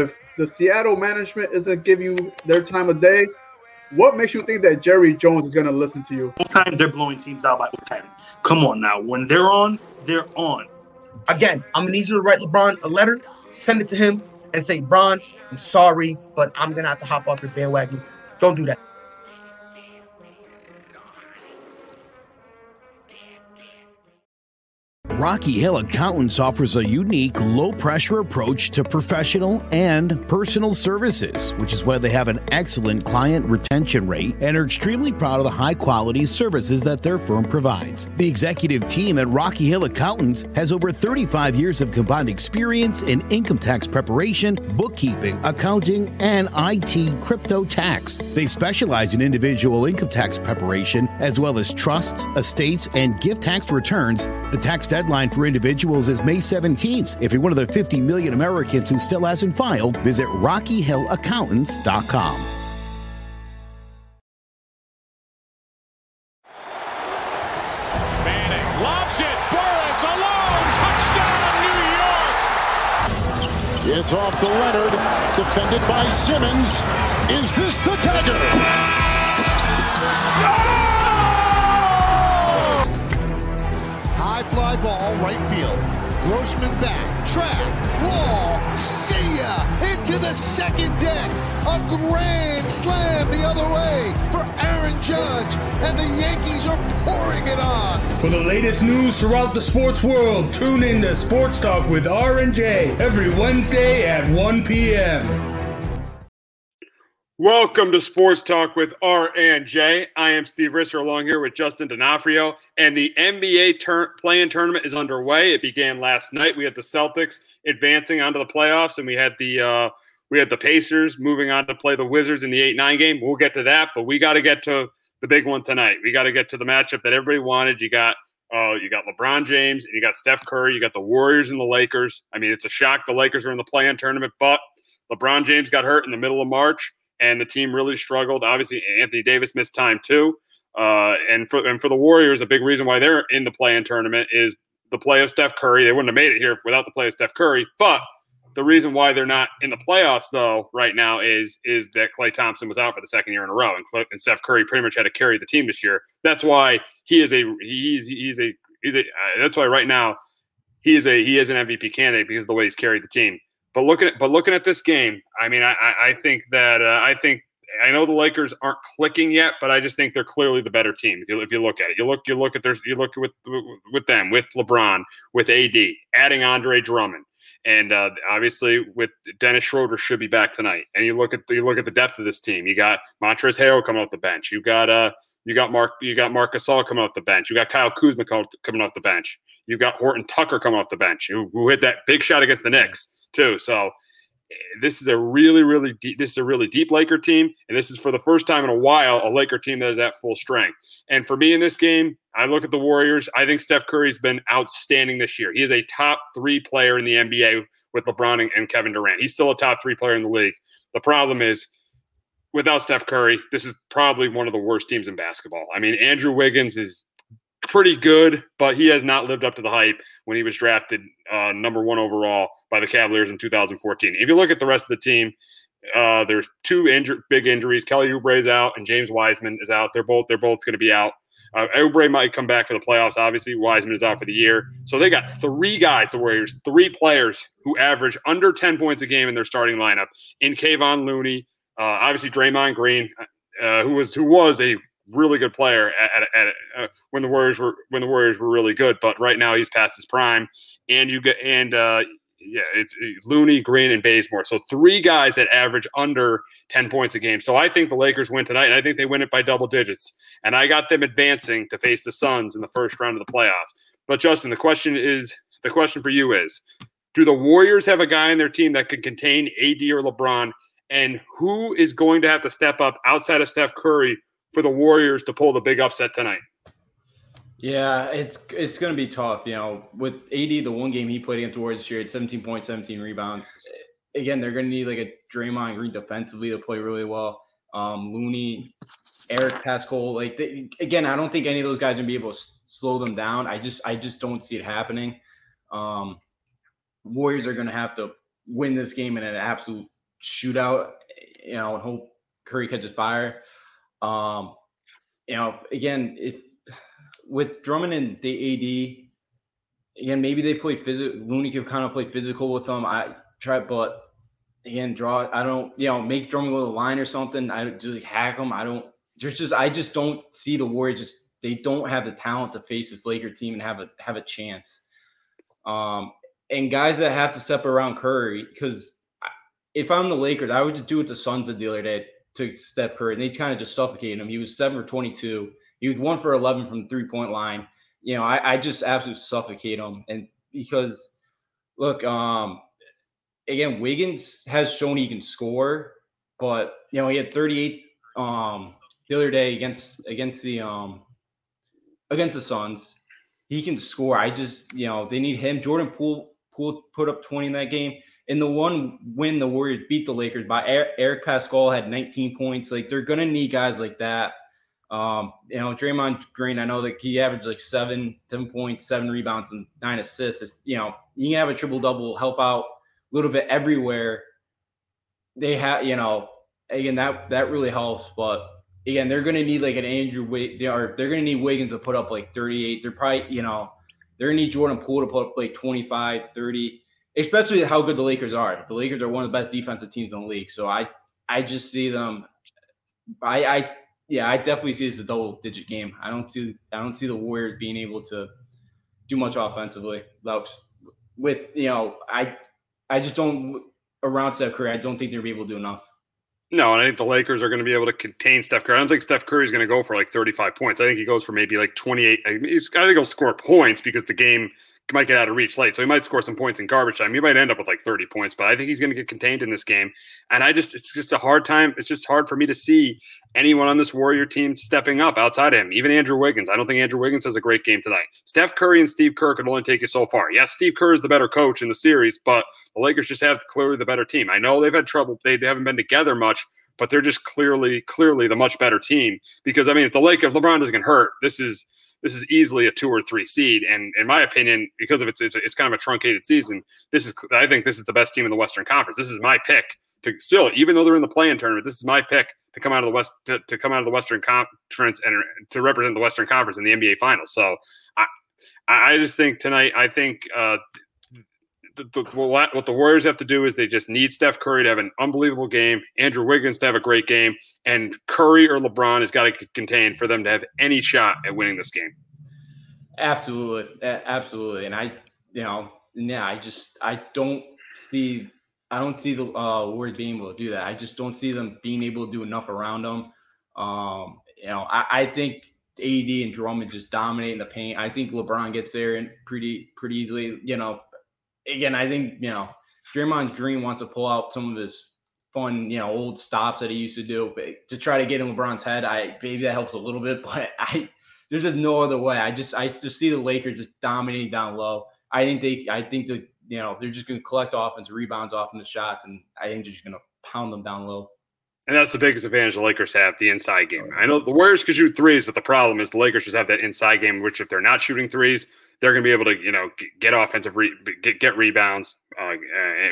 if the Seattle management isn't give you their time of day, what makes you think that Jerry Jones is going to listen to you? Times they're blowing teams out by 10. Come on now. When they're on, they're on. Again, I'm going to need you to write LeBron a letter, send it to him, and say, Bron, I'm sorry, but I'm going to have to hop off your bandwagon. Don't do that. Rocky Hill Accountants offers a unique, low pressure approach to professional and personal services, which is why they have an excellent client retention rate and are extremely proud of the high quality services that their firm provides. The executive team at Rocky Hill Accountants has over 35 years of combined experience in income tax preparation, bookkeeping, accounting, and IT crypto tax. They specialize in individual income tax preparation as well as trusts, estates, and gift tax returns. The tax deadline for individuals is May 17th. If you're one of the 50 million Americans who still hasn't filed, visit RockyHillAccountants.com. Manning lobs it. Burress alone. Touchdown, New York. It's off to Leonard, defended by Simmons. Is this the dagger? Right field. Grossman back, track, wall, see ya, into the second deck. A grand slam the other way for Aaron Judge, and the Yankees are pouring it on. For the latest news throughout the sports world, tune in to Sports Talk with R and J every Wednesday at 1 p.m. Welcome to Sports Talk with R and J. I am Steve Risser along here with Justin D'Onofrio, and the NBA tur- play-in tournament is underway. It began last night. We had the Celtics advancing onto the playoffs, and we had the uh, we had the Pacers moving on to play the Wizards in the eight nine game. We'll get to that, but we got to get to the big one tonight. We got to get to the matchup that everybody wanted. You got uh, you got LeBron James and you got Steph Curry. You got the Warriors and the Lakers. I mean, it's a shock the Lakers are in the play-in tournament, but LeBron James got hurt in the middle of March and the team really struggled. Obviously, Anthony Davis missed time too. Uh, and for and for the Warriors, a big reason why they're in the play-in tournament is the play of Steph Curry. They wouldn't have made it here without the play of Steph Curry. But the reason why they're not in the playoffs though right now is is that Klay Thompson was out for the second year in a row, and, Klay, and Steph Curry pretty much had to carry the team this year. That's why he is a he's he's a he's a uh, that's why right now he is a he is an MVP candidate because of the way he's carried the team. But looking at but looking at this game, I mean, I I think that uh, I think I know the Lakers aren't clicking yet, but I just think they're clearly the better team. If you, if you look at it, you look you look at their you look with with them with LeBron with AD adding Andre Drummond. And uh, obviously, with Dennis Schroeder should be back tonight. And you look at you look at the depth of this team. You got Montrezl Harrell coming off the bench. You got uh you got Mark you got Marc Gasol coming off the bench. You got Kyle Kuzma coming off the bench. You got Horton Tucker coming off the bench, who, who hit that big shot against the Knicks too. So eh, this is a really, really deep. This is a really deep Laker team, and this is for the first time in a while a Laker team that is at full strength. And for me in this game, I look at the Warriors. I think Steph Curry's been outstanding this year. He is a top three player in the NBA with LeBron and Kevin Durant. He's still a top three player in the league. The problem is without Steph Curry, this is probably one of the worst teams in basketball. I mean, Andrew Wiggins is pretty good, but he has not lived up to the hype when he was drafted uh, number one overall by the Cavaliers in 2014. If you look at the rest of the team, uh, there's two inju- big injuries. Kelly Oubre is out, and James Wiseman is out. They're both they're both going to be out. Uh, Oubre might come back for the playoffs. Obviously, Wiseman is out for the year. So they got three guys, the Warriors, three players who average under 10 points a game in their starting lineup. In Kevon Looney, uh, obviously Draymond Green, uh, who was who was a really good player at, at, at uh, when the Warriors were when the Warriors were really good. But right now he's past his prime, and you get and uh, yeah, it's uh, Looney, Green, and Bazemore. So three guys that average under ten points a game. So I think the Lakers win tonight, and I think they win it by double digits. And I got them advancing to face the Suns in the first round of the playoffs. But Justin, the question is the question for you is: Do the Warriors have a guy in their team that can contain AD or LeBron? And who is going to have to step up outside of Steph Curry for the Warriors to pull the big upset tonight? Yeah, it's it's going to be tough. You know, with AD, the one game he played against the Warriors this year, 17 points, 17 rebounds. Again, they're going to need like a Draymond Green defensively to play really well. Um, Looney, Eric Paschall, like they, again, I don't think any of those guys to be able to slow them down. I just I just don't see it happening. Um, Warriors are going to have to win this game in an absolute shootout. You know, and hope Curry catches fire. Um, you know, again, if with Drummond and the AD, again, maybe they play physical. Looney could kind of play physical with them. I try, but again, draw. I don't, you know, make Drummond go to the line or something. I just like, hack them. I don't. There's just, I just don't see the Warriors. Just they don't have the talent to face this Laker team and have a have a chance. Um, and guys that have to step around Curry, because if I'm the Lakers, I would just do what the Suns did the other day to Steph Curry, and they kind of just suffocated him. He was seven for 22. He was one for 11 from the three point line. You know, I, I just absolutely suffocate him, and because look, um, again, Wiggins has shown he can score, but you know he had 38 um the other day against against the um against the Suns. He can score. I just you know they need him. Jordan Poole Poole put up 20 in that game. In the one win, the Warriors beat the Lakers by Eric Paschall had 19 points. Like they're gonna need guys like that. Um, you know, Draymond Green, I know that he averaged like seven, seven points, seven rebounds, and nine assists. If, you know, you can have a triple double, help out a little bit everywhere. They have, you know, again that that really helps. But again, they're going to need like an Andrew Wig, they are they're going to need Wiggins to put up like 38. They're probably, you know, they're going to need Jordan Poole to put up like 25, 30, especially how good the Lakers are. The Lakers are one of the best defensive teams in the league. So I I just see them. I I yeah, I definitely see this as a double digit game. I don't see I don't see the Warriors being able to do much offensively without with you know I I just don't around Steph Curry. I don't think they'll be able to do enough. No, and I think the Lakers are going to be able to contain Steph Curry. I don't think Steph Curry is going to go for like 35 points. I think he goes for maybe like 28. I think he'll score points because the game might get out of reach late. So he might score some points in garbage time. He might end up with like 30 points, but I think he's going to get contained in this game. And I just, it's just a hard time. It's just hard for me to see anyone on this Warrior team stepping up outside of him. Even Andrew Wiggins. I don't think Andrew Wiggins has a great game tonight. Steph Curry and Steve Kerr could only take you so far. Yes, Steve Kerr is the better coach in the series, but the Lakers just have clearly the better team. I know they've had trouble. They, they haven't been together much, but they're just clearly, clearly the much better team. Because I mean, if the Lakers, LeBron doesn't get hurt, this is this is easily a two or three seed. And in my opinion, because of its, it's, it's kind of a truncated season, this is I think this is the best team in the Western Conference. This is my pick to still, even though they're in the play-in tournament, this is my pick to come out of the West to, to come out of the Western Conference and to represent the Western Conference in the NBA Finals. So I I just think tonight, I think uh, the, what the Warriors have to do is they just need Steph Curry to have an unbelievable game, Andrew Wiggins to have a great game, and Curry or LeBron has got to contain for them to have any shot at winning this game. Absolutely, absolutely, and I, you know, yeah, I just I don't see I don't see the uh, Warriors being able to do that. I just don't see them being able to do enough around them. Um, you know, I, I think AD and Drummond just dominating the paint. I think LeBron gets there and pretty pretty easily. You know, again, I think you know Draymond Green wants to pull out some of his fun, you know, old stops that he used to do, but to try to get in LeBron's head, I maybe that helps a little bit, but I there's just no other way. I just I just see the Lakers just dominating down low. I think they I think that you know they're just going to collect offense, rebounds off in the shots, and I think they're just going to pound them down low. And that's the biggest advantage the Lakers have, the inside game. Oh, I know the Warriors can shoot threes, but the problem is the Lakers just have that inside game, which if they're not shooting threes, they're going to be able to, you know, get offensive, re- get get rebounds, uh,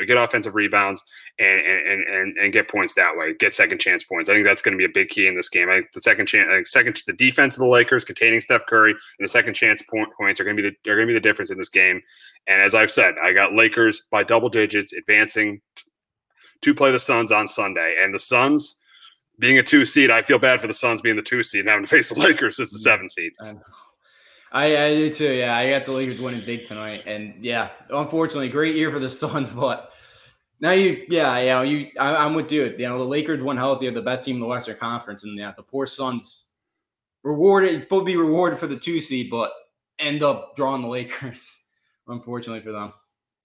get offensive rebounds, and, and and and get points that way. Get second chance points. I think that's going to be a big key in this game. I think the second chance, I think second, the defense of the Lakers containing Steph Curry and the second chance point, points are going to be the they're going to be the difference in this game. And as I've said, I got Lakers by double digits advancing to play the Suns on Sunday, and the Suns being a two seed, I feel bad for the Suns being the two seed and having to face the Lakers as the seven seed. I, I too. Yeah, I got the Lakers winning big tonight, and yeah, unfortunately, great year for the Suns. But now you, yeah, yeah, you, I, am with you. You know, the Lakers won healthy, are the best team in the Western Conference, and yeah, the poor Suns rewarded, to be rewarded for the two seed, but end up drawing the Lakers. Unfortunately for them.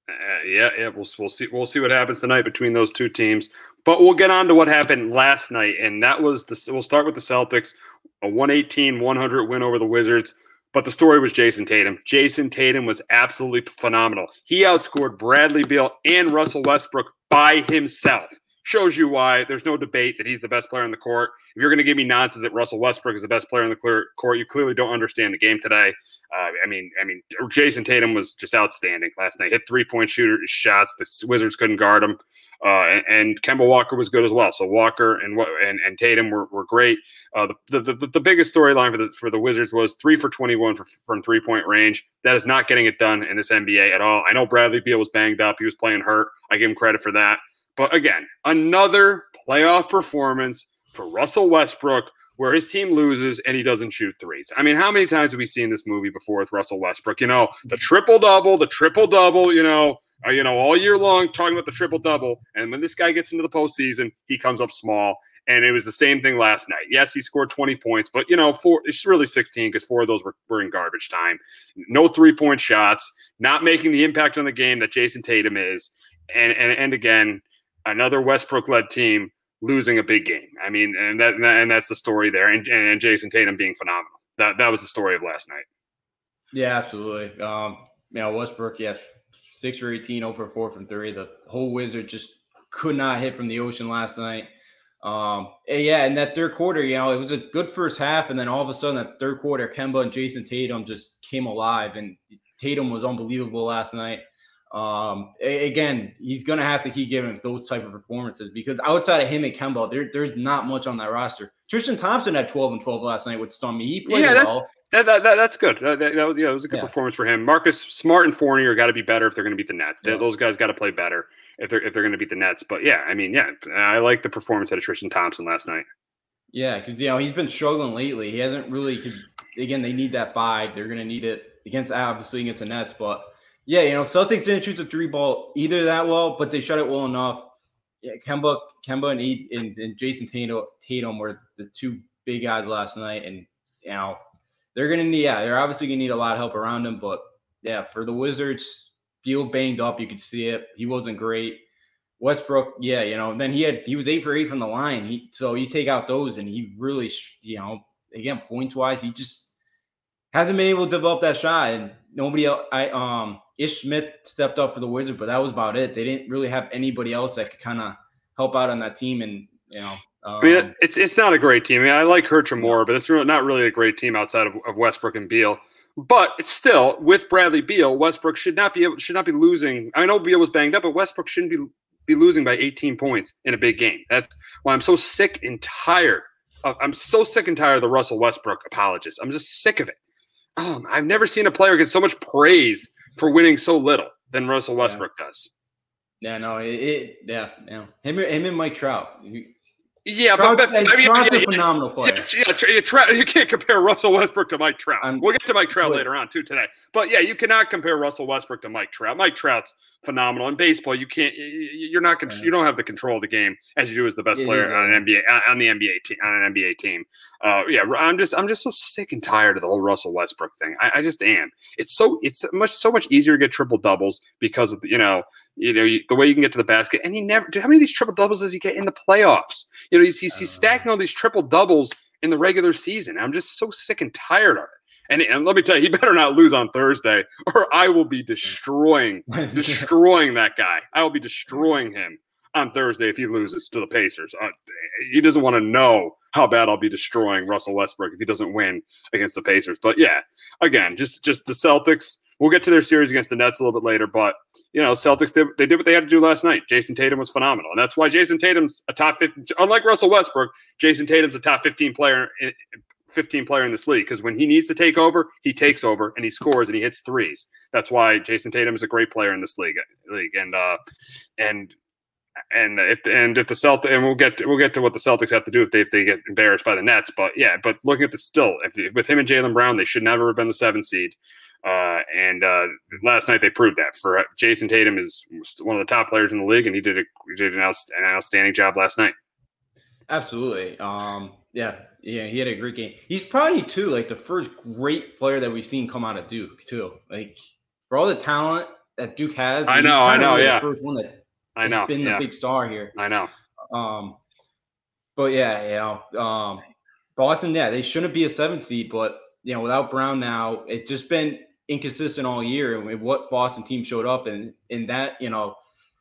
Uh, yeah, yeah, we'll we'll see we'll see what happens tonight between those two teams. But we'll get on to what happened last night, and that was the. We'll start with the Celtics, a 118-100 win over the Wizards. But the story was Jayson Tatum. Jayson Tatum was absolutely phenomenal. He outscored Bradley Beal and Russell Westbrook by himself, shows you why there's no debate that he's the best player on the court. If you're going to give me nonsense that Russell Westbrook is the best player on the court, you clearly don't understand the game today. Uh, I mean, I mean, Jayson Tatum was just outstanding last night. Hit three point shooter shots. The Wizards couldn't guard him. Uh, and, and Kemba Walker was good as well. So Walker and and, and Tatum were, were great. Uh, the, the, the, the biggest storyline for the for the Wizards was three for 21 from three point range. That is not getting it done in this NBA at all. I know Bradley Beal was banged up. He was playing hurt. I give him credit for that. But again, another playoff performance for Russell Westbrook where his team loses and he doesn't shoot threes. I mean, how many times have we seen this movie before with Russell Westbrook? You know, the triple double, the triple double, you know, uh, you know, all year long talking about the triple double. And when this guy gets into the postseason, he comes up small. And it was the same thing last night. Yes, he scored 20 points, but you know, four it's really 16 because four of those were, were in garbage time. No three-point shots, not making the impact on the game that Jayson Tatum is. And and and again, another Westbrook-led team losing a big game. I mean, and that and that's the story there. And, and Jayson Tatum being phenomenal. That that was the story of last night. Yeah, absolutely. Um, you know, Westbrook, yes, six for 18, over 4 from three. The whole Wizard just could not hit from the ocean last night. Um, and yeah, in that third quarter, you know, it was a good first half, and then all of a sudden, that third quarter, Kemba and Jayson Tatum just came alive, and Tatum was unbelievable last night. Um, again, he's gonna have to keep giving those type of performances because outside of him and Kemba, there, there's not much on that roster. Tristan Thompson had 12 and 12 last night with me. He played yeah, well. That, that, that, that's good. That, that, was, yeah, it was a good yeah. performance for him. Marcus Smart and Fournier got to be better if they're going to beat the Nets. Yeah. Those guys got to play better if they're if they're going to beat the Nets. But yeah, I mean, yeah, I like the performance out of Tristan Thompson last night. Yeah, because you know he's been struggling lately. He hasn't really. Again, they need that five. They're going to need it against obviously against the Nets. But yeah, you know, Celtics didn't shoot the three ball either that well, but they shot it well enough. Yeah, Kemba, Kemba, and, and, and Jayson Tatum, Tatum were the two big guys last night, and you know they're gonna need yeah, they're obviously gonna need a lot of help around him. But yeah, for the Wizards, Beal banged up, you could see it. He wasn't great. Westbrook, yeah, you know, then he had he was eight for eight from the line. He so you take out those and he really, you know, again points wise, he just hasn't been able to develop that shot. And nobody else, I um Ish Smith stepped up for the Wizards, but that was about it. They didn't really have anybody else that could kind of help out on that team. And you know, um, I mean, it's it's not a great team. I, mean, I like Hertram more, but it's really not really a great team outside of, of Westbrook and Beal. But still with Bradley Beal, Westbrook should not be able, should not be losing. I know Beal was banged up, but Westbrook shouldn't be be losing by 18 points in a big game. That's why I'm so sick and tired. Of, I'm so sick and tired of the Russell Westbrook apologists. I'm just sick of it. Um, I've never seen a player get so much praise for winning so little than Russell Westbrook yeah. does. Yeah, no, it, it, yeah, yeah. Him, him and Mike Trout. Yeah, Trout, but, but I mean, Trout's yeah, a phenomenal player. Yeah, yeah, Trout, you can't compare Russell Westbrook to Mike Trout. I'm, we'll get to Mike Trout later on too today. But yeah, you cannot compare Russell Westbrook to Mike Trout. Mike Trout's phenomenal in baseball. You can't, you're not, you don't have the control of the game as you do as the best player on an NBA on the NBA team on an NBA team. Uh, yeah, I'm just, I'm just so sick and tired of the whole Russell Westbrook thing. I, I just am. It's so, it's much, so much easier to get triple doubles because of the, you know you know, the way you can get to the basket. And he never, how many of these triple doubles does he get in the playoffs? You know, he's, he's, he's stacking all these triple doubles in the regular season. I'm just so sick and tired of it. And, and let me tell you, he better not lose on Thursday, or I will be destroying, destroying that guy. I will be destroying him on Thursday if he loses to the Pacers. Uh, he doesn't want to know how bad I'll be destroying Russell Westbrook if he doesn't win against the Pacers. But yeah, again, just just the Celtics. We'll get to their series against the Nets a little bit later, but you know, Celtics did they did what they had to do last night. Jayson Tatum was phenomenal, and that's why Jayson Tatum's a top 15. Unlike Russell Westbrook, Jayson Tatum's a top 15 player, 15 player in this league because when he needs to take over, he takes over and he scores and he hits threes. That's why Jayson Tatum is a great player in this league. League and uh, and and if and if the Celtics and we'll get to, we'll get to what the Celtics have to do if they if they get embarrassed by the Nets. But yeah, but looking at the still if, with him and Jaylen Brown, they should never have been the seven seed. Uh, and uh, last night they proved that. For uh, Jayson Tatum is one of the top players in the league, and he did a did an, outst- an outstanding job last night. Absolutely. Um, yeah, yeah, he had a great game. He's probably too like the first great player that we've seen come out of Duke too. Like for all the talent that Duke has, I know, I know, yeah. first one that I know been yeah. the big star here. I know. Um, but yeah, you know, um, Boston, yeah, they shouldn't be a seven seed, but you know, without Brown now, it's just been inconsistent all year and what Boston team showed up and in that, you know,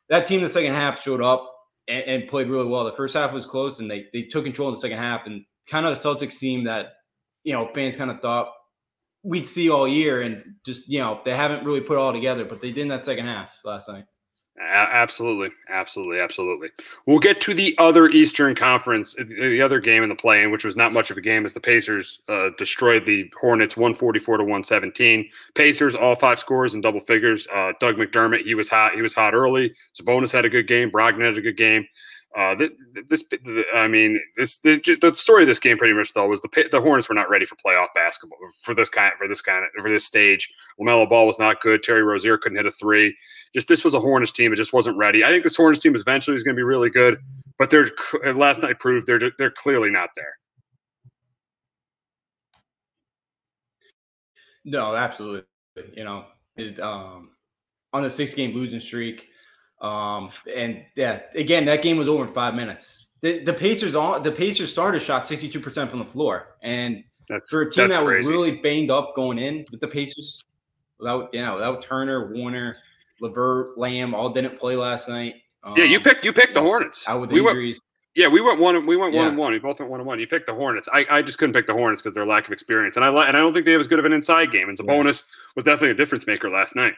that team the second half showed up and, and played really well. The first half was close, and they they took control in the second half, and kind of the Celtics team that you know fans kind of thought we'd see all year, and just you know they haven't really put all together, but they did in that second half last night. Absolutely, absolutely, absolutely. We'll get to the other Eastern Conference, uh, the other game in the play-in, which was not much of a game, as the Pacers uh, destroyed the Hornets, one forty-four to one seventeen. Pacers all five scores in double figures. Uh, Doug McDermott, he was hot. He was hot early. Sabonis had a good game. Brogdon had a good game. Uh, th- this, I mean, this, this the story of this game pretty much though was the the Hornets were not ready for playoff basketball for this kind for this kind of for this stage. LaMelo Ball was not good. Terry Rozier couldn't hit a three. Just this was a Hornets team. It just wasn't ready. I think this Hornets team eventually is going to be really good, but they're last night proved they're they're clearly not there. No, absolutely. You know, it, um, on the six game losing streak. Um, and yeah, again, that game was over in five minutes. The, the Pacers on the Pacers started shot 62% from the floor. And That's for a team that's that crazy. was really banged up going in with the Pacers, without you know, without Turner, Warren, LeVert, Lamb, all didn't play last night. Um, yeah, you picked you picked the Hornets. out with We went, injuries. yeah, we went one. We went one Yeah. and one. We both went one and one. You picked the Hornets. I, I just couldn't pick the Hornets because their lack of experience, and I and I don't think they have as good of an inside game. And Sabonis was definitely a difference maker last night.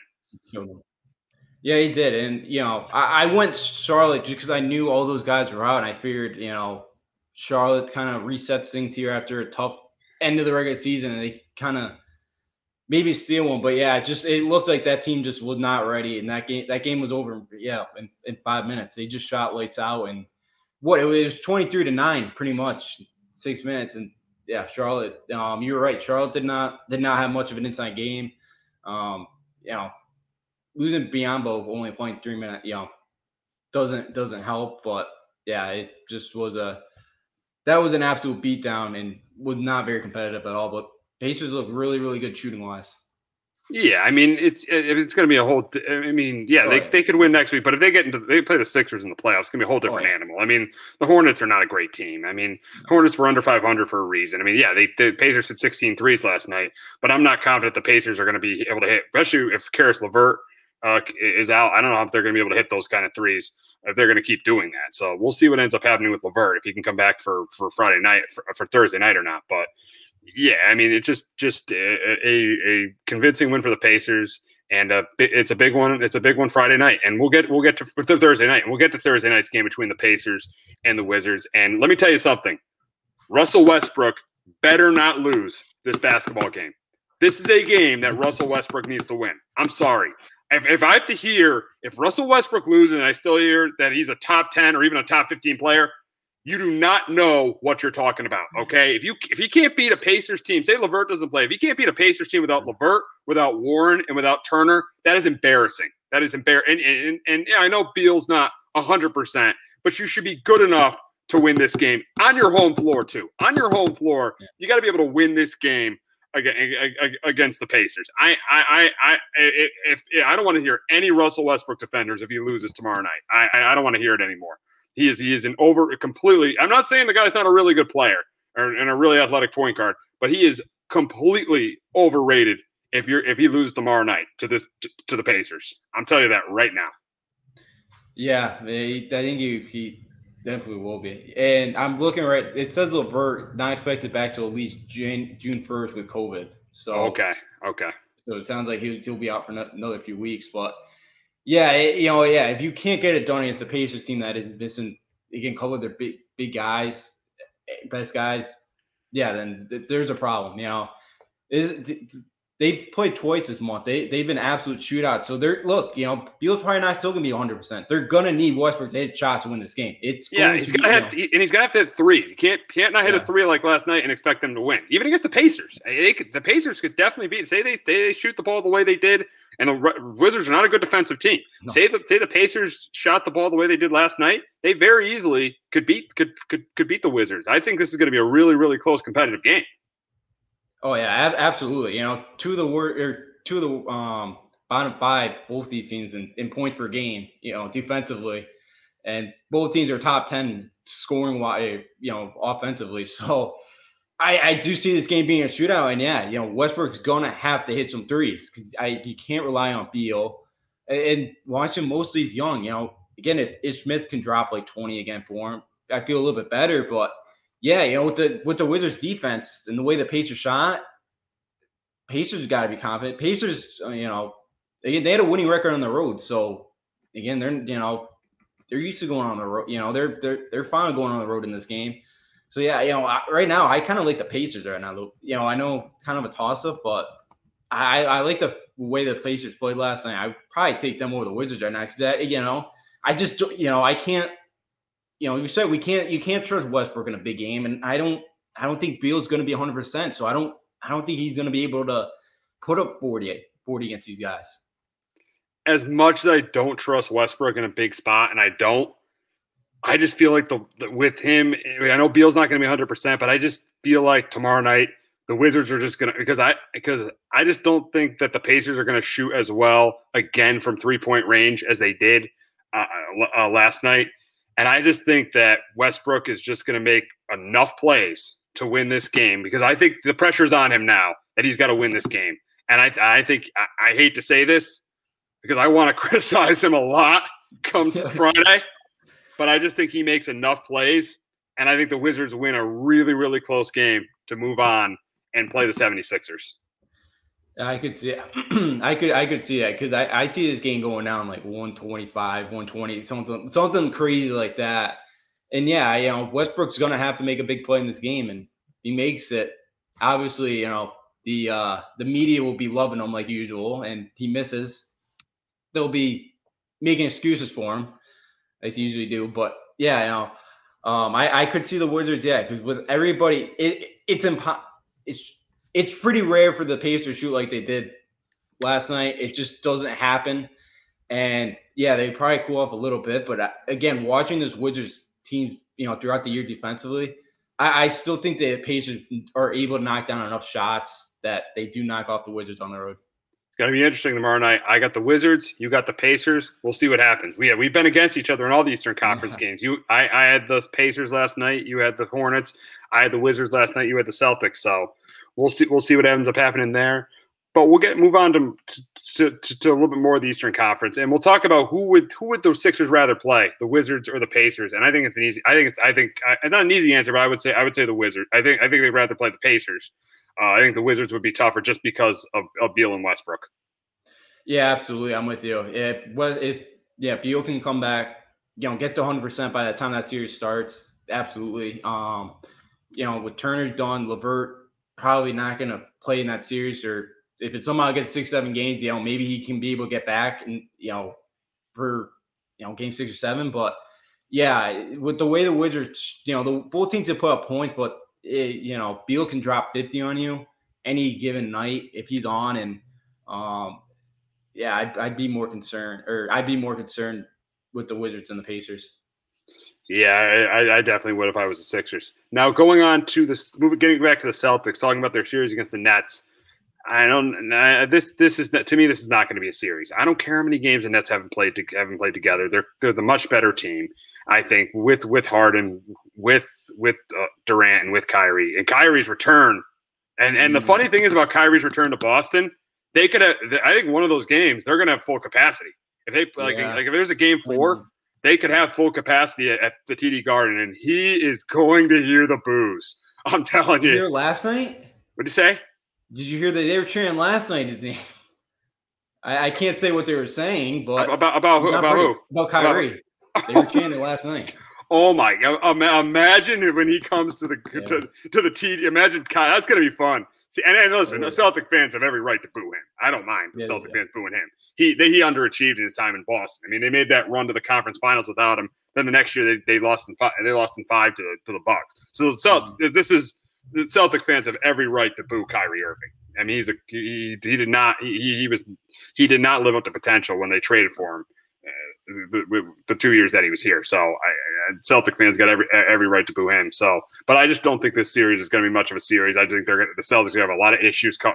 Yeah, he did, and you know, I, I went Charlotte just because I knew all those guys were out, and I figured, you know, Charlotte kind of resets things here after a tough end of the regular season, and they kind of maybe steal one. But yeah, just it looked like that team just was not ready, and that game that game was over. Yeah, in, in five minutes, they just shot lights out, and what it was twenty three to nine, pretty much six minutes, and yeah, Charlotte. Um, you were right. Charlotte did not did not have much of an inside game. Um, you know, losing Biyombo only three minutes, you know, doesn't doesn't help. But yeah, it just was a that was an absolute beatdown and was not very competitive at all. But Pacers look really really good shooting wise. Yeah, I mean it's it's going to be a whole. I mean, yeah, Oh, they, yeah. they could win next week, but if they get into they play the Sixers in the playoffs, it's going to be a whole different Oh, yeah. animal. I mean, the Hornets are not a great team. I mean, Hornets were under 500 for a reason. I mean, yeah, they the Pacers hit 16 threes last night, but I'm not confident the Pacers are going to be able to hit, especially if Caris LeVert uh, is out. I don't know if they're going to be able to hit those kind of threes if they're going to keep doing that. So we'll see what ends up happening with LeVert if he can come back for for Friday night for, for Thursday night or not. But yeah, I mean, it's just just uh, a, a, a convincing win for the Pacers, and a, it's a big one. It's a big one Friday night, and we'll get we'll get to Thursday night, and we'll get to Thursday night's game between the Pacers and the Wizards. And let me tell you something, Russell Westbrook better not lose this basketball game. This is a game that Russell Westbrook needs to win. I'm sorry. If, if I have to hear if Russell Westbrook loses and I still hear that he's a top 10 or even a top 15 player, you do not know what you're talking about. Mm-hmm. Okay. If you if he can't beat a Pacers team, say LeVert doesn't play, if he can't beat a Pacers team without LeVert, without Warren, and without Turner, that is embarrassing. That is embarrassing. And, and, and, I know Beal's not hundred percent, but you should be good enough to win this game on your home floor too. On your home floor, you got to be able to win this game aga- aga- against the Pacers. I, I, I, I if, if I don't want to hear any Russell Westbrook defenders if he loses tomorrow night. I, I I don't want to hear it anymore. He is, he is an over completely. I'm not saying the guy's not a really good player or and a really athletic point guard, but he is completely overrated. If you're if he loses tomorrow night to this to, to the Pacers, I'm telling you that right now. Yeah, I think he, he definitely will be. And I'm looking right. It says LeVert not expected back till at least June June first with COVID. So Okay, okay. So it sounds like he'll, he'll be out for another few weeks. But yeah, it- you know, yeah, if you can't get it done against a Pacers team that is missing, they can cover their big big guys, eh, best guys. Yeah, then th- there's a problem. You know, is they've played twice this month. They they've been absolute shootout. So they're look, you know, Beal's probably not still gonna be 100. percent They're gonna need Westbrook to hit shots to win this game. It's Yeah, going he's to gonna have to, and he's gonna have to hit threes. You can't can't not hit a three like last night and expect them to win. Even against the Pacers, they could, the Pacers could definitely beat. Say they they shoot the ball the way they did, and the Wizards are not a good defensive team. No. Say the say the Pacers shot the ball the way they did last night, they very easily could beat could could could beat the Wizards. I think this is going to be a really really close competitive game. Oh yeah, ab- absolutely. You know, two of the word or two of the um bottom five, both these teams in, in points per game. You know, defensively, and both teams are top ten scoring wise. You know, offensively. So I I do see this game being a shootout, and yeah, you know, Westbrook's gonna have to hit some threes because I you can't rely on Beal. And, and watching mostly he's young. You know, again, if, Smith can drop like 20 again for him, I feel a little bit better. But yeah, you know, with the with the Wizards defense and the way the Pacers shot, Pacers got to be confident. Pacers, uh, you know, they, they had a winning record on the road, so again, they're you know they're used to going on the road. You know, they're they're they're fine going on the road in this game. So yeah, you know, I, right now I kind of like the Pacers right now. You know, I know kind of a toss up, but I I like the way the Pacers played last night. I probably take them over the Wizards right now because that you know I just you know I can't you know you said we can't you can't trust Westbrook in a big game, and I don't I don't think Beal's going to be 100. percent So I don't I don't think he's going to be able to put up 40 40 against these guys as much as I don't trust Westbrook in a big spot, and I don't, I just feel like the, the with him, I know Beal's not going to be 100, percent but I just feel like tomorrow night the Wizards are just going to because I because I just don't think that the Pacers are going to shoot as well again from three point range as they did uh, uh, last night, and I just think that Westbrook is just going to make enough plays to win this game because I think the pressure's on him now that he's got to win this game, and I I think I, I hate to say this because I want to criticize him a lot come Friday, but I just think he makes enough plays. And I think the Wizards win a really, really close game to move on and play the 76ers. I could see I could I could see that because I, I see this game going down like 125, 120, something something crazy like that. And yeah, you know, Westbrook's gonna have to make a big play in this game, and he makes it. Obviously, you know, the uh the media will be loving him like usual, and he misses they'll be making excuses for him, like they usually do. But yeah, you know, um, I, I could see the Wizards, yeah, because with everybody, it it's impo- it's it's pretty rare for the Pacers to shoot like they did last night. It just doesn't happen. And yeah, they probably cool off a little bit, but uh, again, watching this Wizards team, you know, throughout the year defensively, I, I still think the Pacers are able to knock down enough shots that they do knock off the Wizards on the road. Going to be interesting tomorrow night. I got the Wizards. You got the Pacers. We'll see what happens. We we've been against each other in all the Eastern Conference yeah. games. You, I, I had the Pacers last night. You had the Hornets. I had the Wizards last night. You had the Celtics. So we'll see. We'll see what ends up happening there. But we'll get move on to to, to, to a little bit more of the Eastern Conference, and we'll talk about who would who would the Sixers rather play, the Wizards or the Pacers. And I think it's an easy. I think it's. I think it's not an easy answer, but I would say I would say the Wizards. I think I think they'd rather play the Pacers. Uh, I think the Wizards would be tougher just because of, of Beal and Westbrook. Yeah, absolutely. I'm with you. If if yeah, Beal can come back, you know, get to 100 percent by the time that series starts. Absolutely. Um, you know, with Turner done, LeVert probably not going to play in that series, or if it somehow gets six, seven games, you know, maybe he can be able to get back and you know, for you know, game six or seven. But yeah, with the way the Wizards, you know, the both teams have put up points, but it, you know, Beal can drop 50 on you any given night if he's on, and um, yeah, I'd, I'd be more concerned, or I'd be more concerned with the Wizards and the Pacers. Yeah, I, I, definitely would if I was the Sixers. Now going on to this, moving, getting back to the Celtics, talking about their series against the Nets. I don't. This this is to me. This is not going to be a series. I don't care how many games the Nets haven't played to, haven't played together. They're they're the much better team. I think with with Harden, with with uh, Durant, and with Kyrie, and Kyrie's return. And and the mm. funny thing is about Kyrie's return to Boston they could have. I think one of those games they're going to have full capacity. If they like, yeah. like if there's a game four, they could have full capacity at, at, the TD Garden, and he is going to hear the boos. I'm telling Did you. you last night? What'd you say? Did you hear that they were cheering last night? Did they? I, I can't say what they were saying, but about about who? About who? About Kyrie. About... they were chanting last night. Oh my! god! Imagine when he comes to the yeah. to, to the TD. Imagine that's going to be fun. See, and, and listen, the Celtic fans have every right to boo him. I don't mind yeah, Celtic yeah. fans booing him. He they, he underachieved in his time in Boston. I mean, they made that run to the conference finals without him. Then the next year they, they lost in five. They lost in five to to the Bucks. So, so mm-hmm. this is the Celtic fans have every right to boo Kyrie Irving. I mean, he's a he, he did not he, he was he did not live up to potential when they traded for him the, the, two years that he was here. So I, Celtic fans got every every right to boo him. So, but I just don't think this series is going to be much of a series. I think they're the Celtics have a lot of issues. I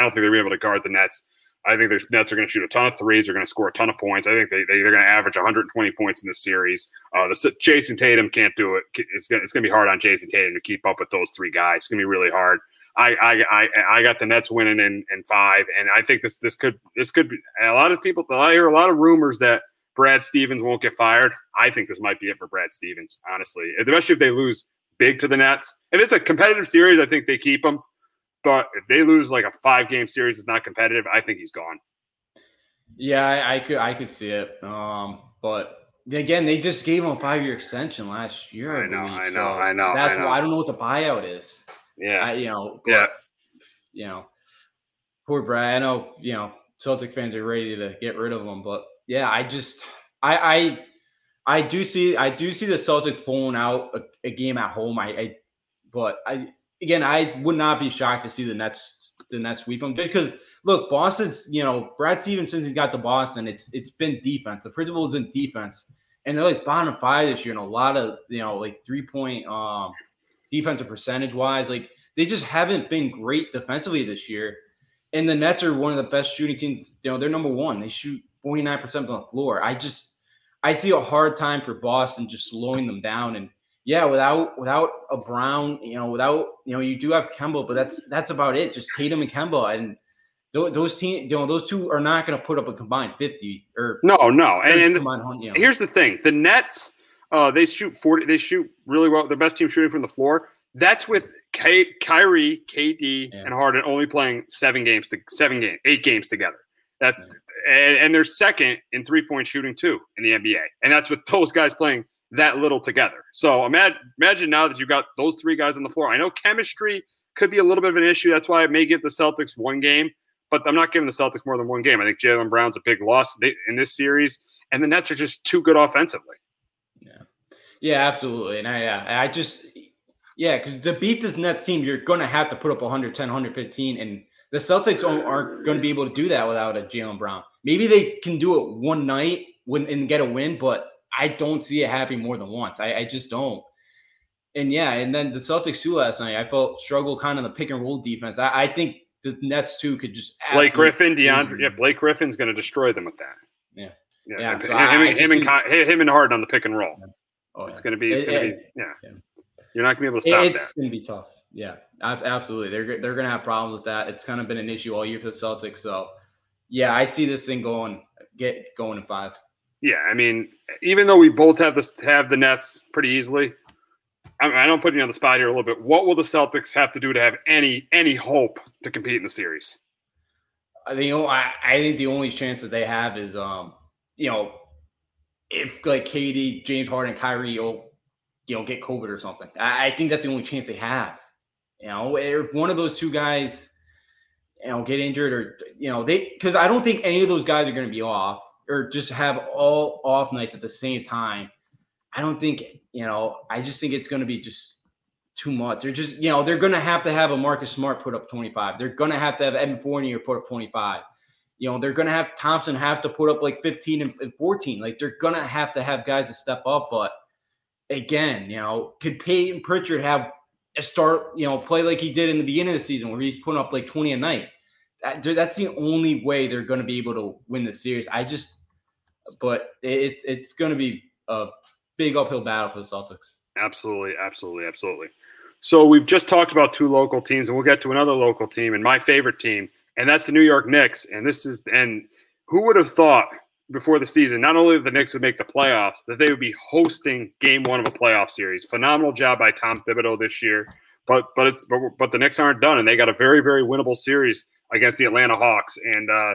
don't think they're going to be able to guard the Nets. I think the Nets are going to shoot a ton of threes. They're going to score a ton of points. I think they, they are going to average 120 points in this series. Uh, the Jayson Tatum can't do it. It's going, to, it's going to be hard on Jayson Tatum to keep up with those three guys. It's going to be really hard. I, I I I got the Nets winning in, in five, and I think this this could this could be a lot of people. I hear a lot of rumors that Brad Stevens won't get fired. I think this might be it for Brad Stevens, honestly, especially if they lose big to the Nets. If it's a competitive series, I think they keep him. But if they lose like a five game series, it's not competitive. I think he's gone. Yeah, I, I could I could see it. Um, but again, they just gave him a five year extension last year. I know, believe, I know, so I know, That's I know. why I don't know what the buyout is. Yeah, I, you know, but, yeah. you know, poor Brad. I know, you know, Celtic fans are ready to get rid of him, but yeah, I just, I, I, I do see, I do see the Celtics pulling out a, a game at home. I, I, but I, again, I would not be shocked to see the Nets, the Nets sweep them because look, Boston's, you know, Brad Stevens since he got to Boston, it's, it's been defense. The principle has been defense, and they're like bottom five this year, and a lot of, you know, like three point, um, defensive percentage wise. Like they just haven't been great defensively this year. And the Nets are one of the best shooting teams. You know, they're number one. They shoot 49% on the floor. I just I see a hard time for Boston just slowing them down. And yeah, without without a Brown, you know, without you know, you do have Kemba, but that's that's about it. Just Tatum and Kemba. And those, those team, you know, those two are not going to put up a combined 50 or No, no. And, and the- you know. here's the thing: the Nets, uh, they shoot forty. They shoot really well. The best team shooting from the floor. That's with Ky- Kyrie, KD, Yeah. and Harden only playing seven games to seven game, eight games together. That and, and they're second in three point shooting too in the NBA, and that's with those guys playing that little together. So imagine, imagine now that you've got those three guys on the floor. I know chemistry could be a little bit of an issue. That's why I may give the Celtics one game, but I'm not giving the Celtics more than one game. I think Jaylen Brown's a big loss in this series, and the Nets are just too good offensively. Yeah, absolutely. And I, yeah, I just, yeah, because to beat this Nets team, you're going to have to put up 110, 115. And the Celtics aren't, going to be able to do that without a Jaylen Brown. Maybe they can do it one night when, and get a win, but I don't see it happening more than once. I, I just don't. And yeah, and then the Celtics too last night, I felt struggle kind of the pick and roll defense. I, I think the Nets too could just Blake Griffin, DeAndre, yeah, Blake Griffin's going to destroy them with that. Yeah. yeah. Yeah, him, so him, I- I and- him and him and Harden on the pick and roll. Oh, It's yeah. going to be. It's It- going to be. Yeah. yeah. You're not going to be able to stop It- that. It's going to be tough. Yeah, absolutely. They're they're going to have problems with that. It's kind of been an issue all year for the Celtics. So, yeah, I see this thing going get going in five. Yeah, I mean, even though we both have this have the Nets pretty easily, I, I don't put you on the spot here a little bit. What will the Celtics have to do to have any any hope to compete in the series? I think I, I think the only chance that they have is um you know if like KD, James Harden, Kyrie will you know get COVID or something. I, I think that's the only chance they have. You know, if one of those two guys you know get injured or you know they because I don't think any of those guys are going to be off or just have all off nights at the same time. I don't think you know. I just think it's going to be just too much. They're just, you know, they're going to have to have a Marcus Smart put up 25. They're going to have to have Evan Fournier put up 25. You know, they're going to have Thompson have to put up like 15 and and 14. Like they're going to have to have guys to step up. But again, you know, could Payton Pritchard have a start, you know, play like he did in the beginning of the season where he's putting up like 20 a night? That, that's the only way they're going to be able to win the series. I just, but it's it's going to be a big uphill battle for the Celtics. Absolutely, absolutely, absolutely. So we've just talked about two local teams, and we'll get to another local team and my favorite team, and that's the New York Knicks. And this is and who would have thought before the season, not only the Knicks would make the playoffs, that they would be hosting Game One of a playoff series. Phenomenal job by Tom Thibodeau this year, but but it's but, but the Knicks aren't done, and they got a very very winnable series against the Atlanta Hawks. And uh,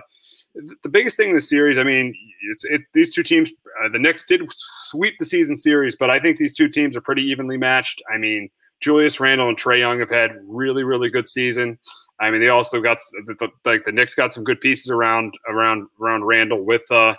the biggest thing in the series, I mean, it's it. These two teams, uh, the Knicks did sweep the season series, but I think these two teams are pretty evenly matched. I mean, Julius Randle and Trae Young have had really, really good season. I mean, they also got the, the, like the Knicks got some good pieces around around around Randle with uh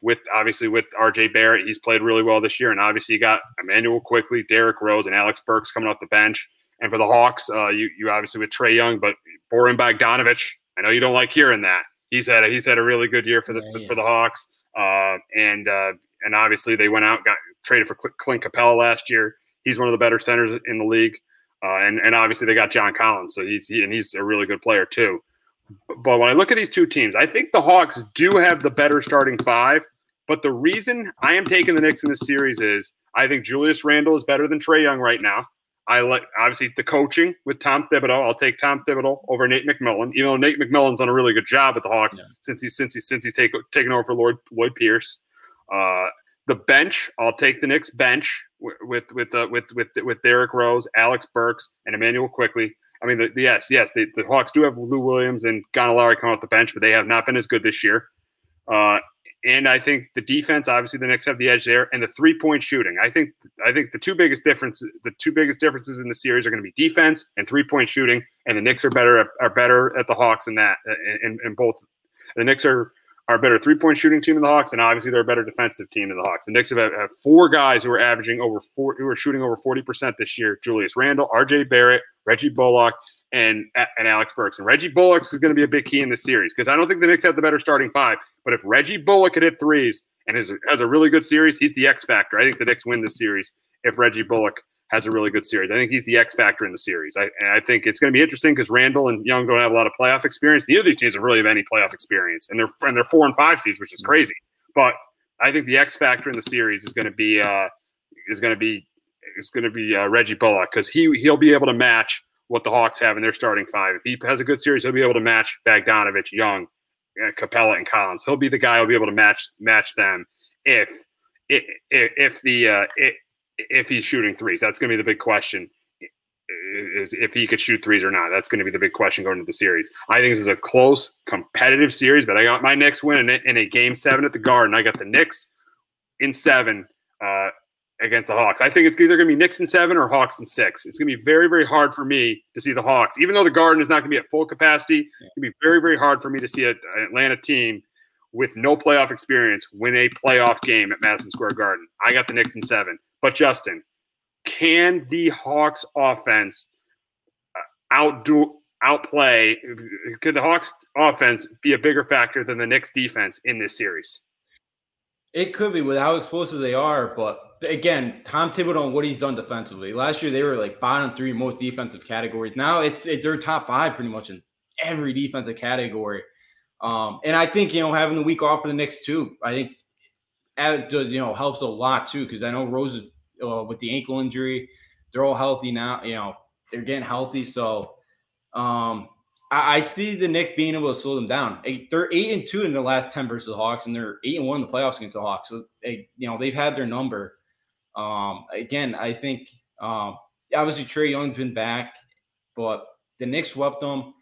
with obviously with RJ Barrett. He's played really well this year, and obviously you got Immanuel Quickley, Derrick Rose, and Alex Burks coming off the bench. And for the Hawks, uh, you you obviously with Trae Young, but Boran Bogdanovich. I know you don't like hearing that. He's had a, he's had a really good year for the Yeah, yeah. for the Hawks. Uh, and uh, and obviously they went out got traded for Clint Capela last year. He's one of the better centers in the league. Uh, and and obviously they got John Collins, so he's he, and he's a really good player too. But when I look at these two teams, I think the Hawks do have the better starting five. But the reason I am taking the Knicks in this series is I think Julius Randle is better than Trae Young right now. I like obviously the coaching with Tom Thibodeau. I'll take Tom Thibodeau over Nate McMillan, even though Nate McMillan's done a really good job at the Hawks Yeah. since he's since he's since he's take, taken over for Lloyd Lloyd Pierce. Uh, the bench, I'll take the Knicks bench with with with uh, with, with with Derrick Rose, Alex Burks, and Immanuel Quickley. I mean, the, the, yes, yes, the, the Hawks do have Lou Williams and Gallinari come off the bench, but they have not been as good this year. Uh, and I think the defense, obviously, the Knicks have the edge there, and the three point shooting. I think I think the two biggest differences, the two biggest differences in the series are going to be defense and three point shooting. And the Knicks are better at, are better at the Hawks in that. In both, the Knicks are are a better three point shooting team than the Hawks, and obviously they're a better defensive team than the Hawks. The Knicks have, have four guys who are averaging over four, who are shooting over forty percent this year: Julius Randle, R.J. Barrett, Reggie Bullock, and and Alex Burks. And Reggie Bullock is going to be a big key in this series because I don't think the Knicks have the better starting five. But if Reggie Bullock could hit threes and has a really good series, he's the X factor. I think the Knicks win this series if Reggie Bullock has a really good series. I think he's the X factor in the series. I, I think it's going to be interesting because Randle and Young don't have a lot of playoff experience. Neither of these teams have really have any playoff experience, and they're and they're four and five seeds, which is crazy. But I think the X factor in the series is going to be uh, is going to be is going to be uh, Reggie Bullock because he he'll be able to match what the Hawks have in their starting five. If he has a good series, he'll be able to match Bogdanovich, Young, Capela, and Collins. He'll be the guy who'll be able to match match them if if, if the uh, if, he's shooting threes. That's going to be the big question. Is if he could shoot threes or not. That's going to be the big question going into the series. I think this is a close, competitive series, but I got my Knicks win in, in a game seven at the Garden. I got the Knicks in seven. Uh, against the Hawks. I think it's either going to be Knicks in seven or Hawks in six. It's going to be very, very hard for me to see the Hawks, even though the Garden is not going to be at full capacity. It's going to be very, very hard for me to see an Atlanta team with no playoff experience win a playoff game at Madison Square Garden. I got the Knicks in seven. But Justin, can the Hawks offense uh, outdo outplay? Could the Hawks offense be a bigger factor than the Knicks defense in this series? It could be with how explosive they are, but again, Tom Thibodeau and what he's done defensively. Last year they were like bottom three most defensive categories. Now it's it, they're top five pretty much in every defensive category. Um, and I think you know having the week off for the Knicks too, I think add, you know helps a lot too because I know Rose uh, with the ankle injury, they're all healthy now. You know they're getting healthy, so um, I, I, see the Knicks being able to slow them down. They're eight and two in the last ten versus the Hawks, and they're eight and one in the playoffs against the Hawks. So they, you know they've had their number. Um, again, I think um, obviously Trae Young's been back, but the Knicks swept them.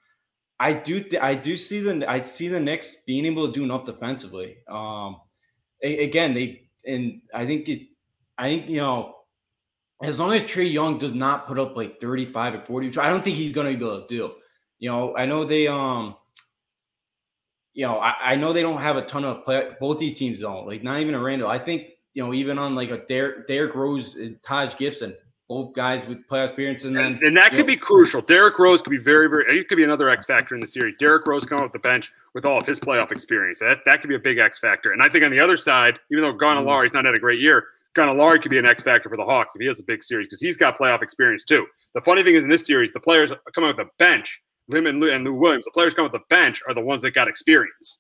I do th- I do see the I see the Knicks being able to do enough defensively. Um, a- again, they and I think it, I think you know as long as Trae Young does not put up like 35 or 40, I don't think he's going to be able to do. You know, I know they um you know, I, I know they don't have a ton of play both these teams don't. Like not even a Randle. I think you know, even on like a Derrick Rose and Taj Gibson, both guys with playoff experience, and then and, and that could know, be crucial. Derrick Rose could be very, very. It could be another X factor in the series. Derrick Rose coming off the bench with all of his playoff experience. That that could be a big X factor. And I think on the other side, even though Gallinari's mm-hmm. not had a great year, Gallinari could be an X factor for the Hawks if he has a big series because he's got playoff experience too. The funny thing is in this series, the players coming off the bench, Lim and Lou, and Lou Williams, the players coming off the bench are the ones that got experience.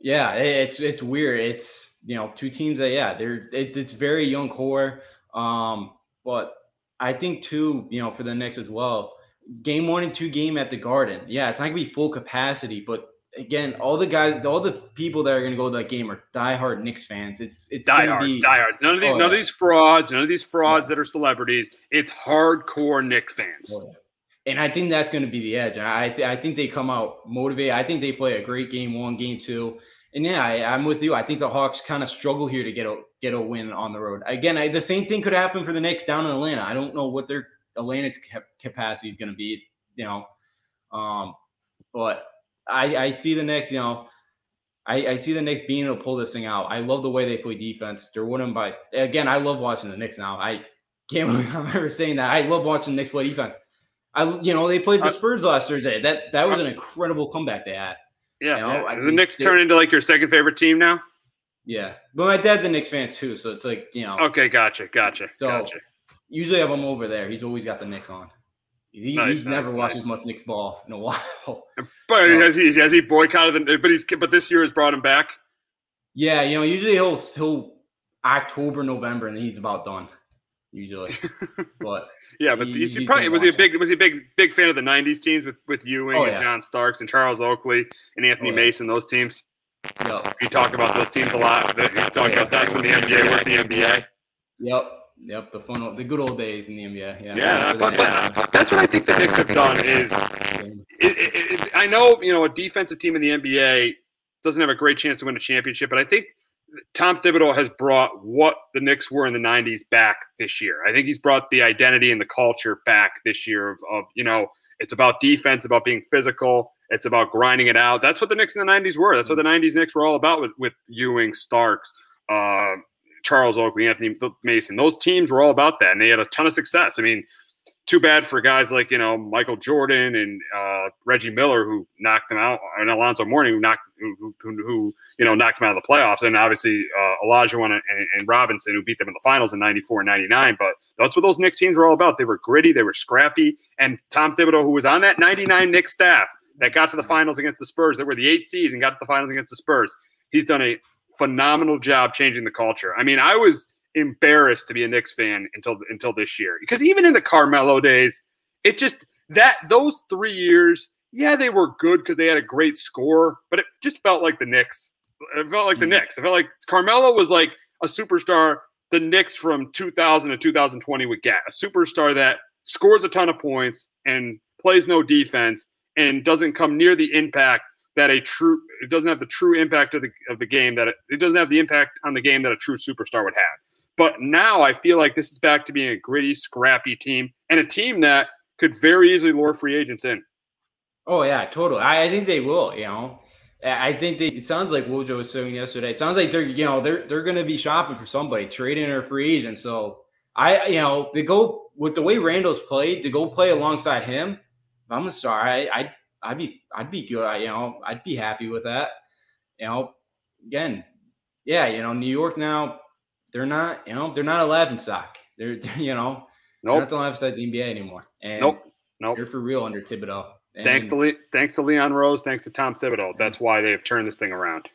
Yeah, it's it's weird. It's you know, two teams that yeah, they're it, it's very young core. Um, but I think too, you know, for the Knicks as well, game one and two game at the Garden. Yeah, it's not gonna be full capacity, but again, all the guys, all the people that are gonna go to that game are diehard Knicks fans. It's it's diehards, be, diehards. None of these, oh, none of these frauds, none of these frauds yeah. that are celebrities. It's hardcore Knick fans. Oh, yeah. And I think that's going to be the edge. I I think they come out motivated. I think they play a great game one, game two and yeah, I, am with you. I think the Hawks kind of struggle here to get a get a win on the road. Again, I, the same thing could happen for the Knicks down in Atlanta. I don't know what their Atlanta's capacity is going to be, you know, um, but I, I see the Knicks, you know, I, I see the Knicks being able to pull this thing out. I love the way they play defense. They're winning by again. I love watching the Knicks now. I can't believe I'm ever saying that. I love watching the Knicks play defense. I you know they played the uh, Spurs last Thursday. That that was uh, an incredible comeback they had. Yeah, you know, yeah. the Knicks turn into like your second favorite team now. Yeah, but my dad's a Knicks fan too, so it's like you know. Okay, gotcha, gotcha, so gotcha. Usually, have him over there. He's always got the Knicks on. He, nice, he's nice, never nice. watched as much Knicks ball in a while. But so, has he has he boycotted them? But he's but this year has brought him back. Yeah, you know, usually he'll he'll October, November, and he's about done. Usually, but yeah, but he, he probably was he a big was he a big big fan of the '90s teams with with Ewing oh, and yeah. John Starks and Charles Oakley and Anthony oh, yeah. Mason those teams. Yep. We talk about those teams a lot. We talk oh, about that's when the NBA was the NBA. Yep. Yep. The fun, old- the good old days in the NBA. Yeah. Yeah, but, but that's what I think the Knicks have done is. It, it, it, I know you know a defensive team in the NBA doesn't have a great chance to win a championship, but I think Tom Thibodeau has brought what the Knicks were in the '90s back this year. I think he's brought the identity and the culture back this year of, of you know it's about defense, about being physical, it's about grinding it out. That's what the Knicks in the '90s were. That's what the '90s Knicks were all about with with Ewing, Starks. Uh, Charles Oakley, Anthony Mason. Those teams were all about that, and they had a ton of success. I mean, too bad for guys like you know Michael Jordan and uh, Reggie Miller who knocked them out, and Alonzo Mourning who knocked who, who, who you know knocked them out of the playoffs, and obviously uh, Olajuwon and, and Robinson who beat them in the finals in '94 and '99. But that's what those Knicks teams were all about. They were gritty, they were scrappy, and Tom Thibodeau, who was on that '99 Knicks staff that got to the finals against the Spurs, that were the eight seed and got to the finals against the Spurs, he's done a phenomenal job changing the culture. I mean, I was embarrassed to be a Knicks fan until until this year because even in the Carmelo days, it just that those three years, yeah, they were good because they had a great score, but it just felt like the Knicks. It felt like the mm-hmm. Knicks. It felt like Carmelo was like a superstar. The Knicks from 2000 to 2020 would get a superstar that scores a ton of points and plays no defense and doesn't come near the impact that a true it doesn't have the true impact of the of the game that it, it doesn't have the impact on the game that a true superstar would have. But now I feel like this is back to being a gritty, scrappy team and a team that could very easily lure free agents in. Oh yeah, totally. I, I think they will. You know, I think they. It sounds like Wojo was saying yesterday. It sounds like they're you know they're they're going to be shopping for somebody, trading or free agent. So I you know they go with the way Randle's played to go play alongside him. I'm star. I I I'd be I'd be good. I, you know I'd be happy with that. You know, again, yeah. You know, New York now they're not you know they're not a laughing stock. They're, they're you know they're Nope. not the laughing stock of the NBA anymore. And Nope. Nope. They're for real under Thibodeau. Thanks to Le- thanks to Leon Rose, thanks to Tom Thibodeau. That's why they have turned this thing around.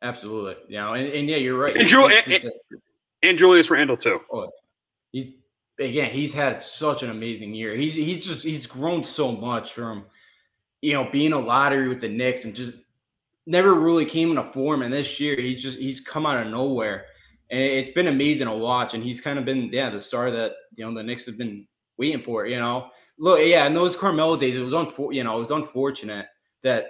Absolutely. You know, and, and yeah, you're right. And Ju- and- And Julius Randle too. oh, he again, he's had such an amazing year. He's he's just he's grown so much from you know being a lottery with the Knicks and just never really came into form. And this year, he's just he's come out of nowhere, and it's been amazing to watch. And he's kind of been yeah the star that you know the Knicks have been waiting for. You know, look yeah, in those Carmelo days, it was unfor- you know it was unfortunate that.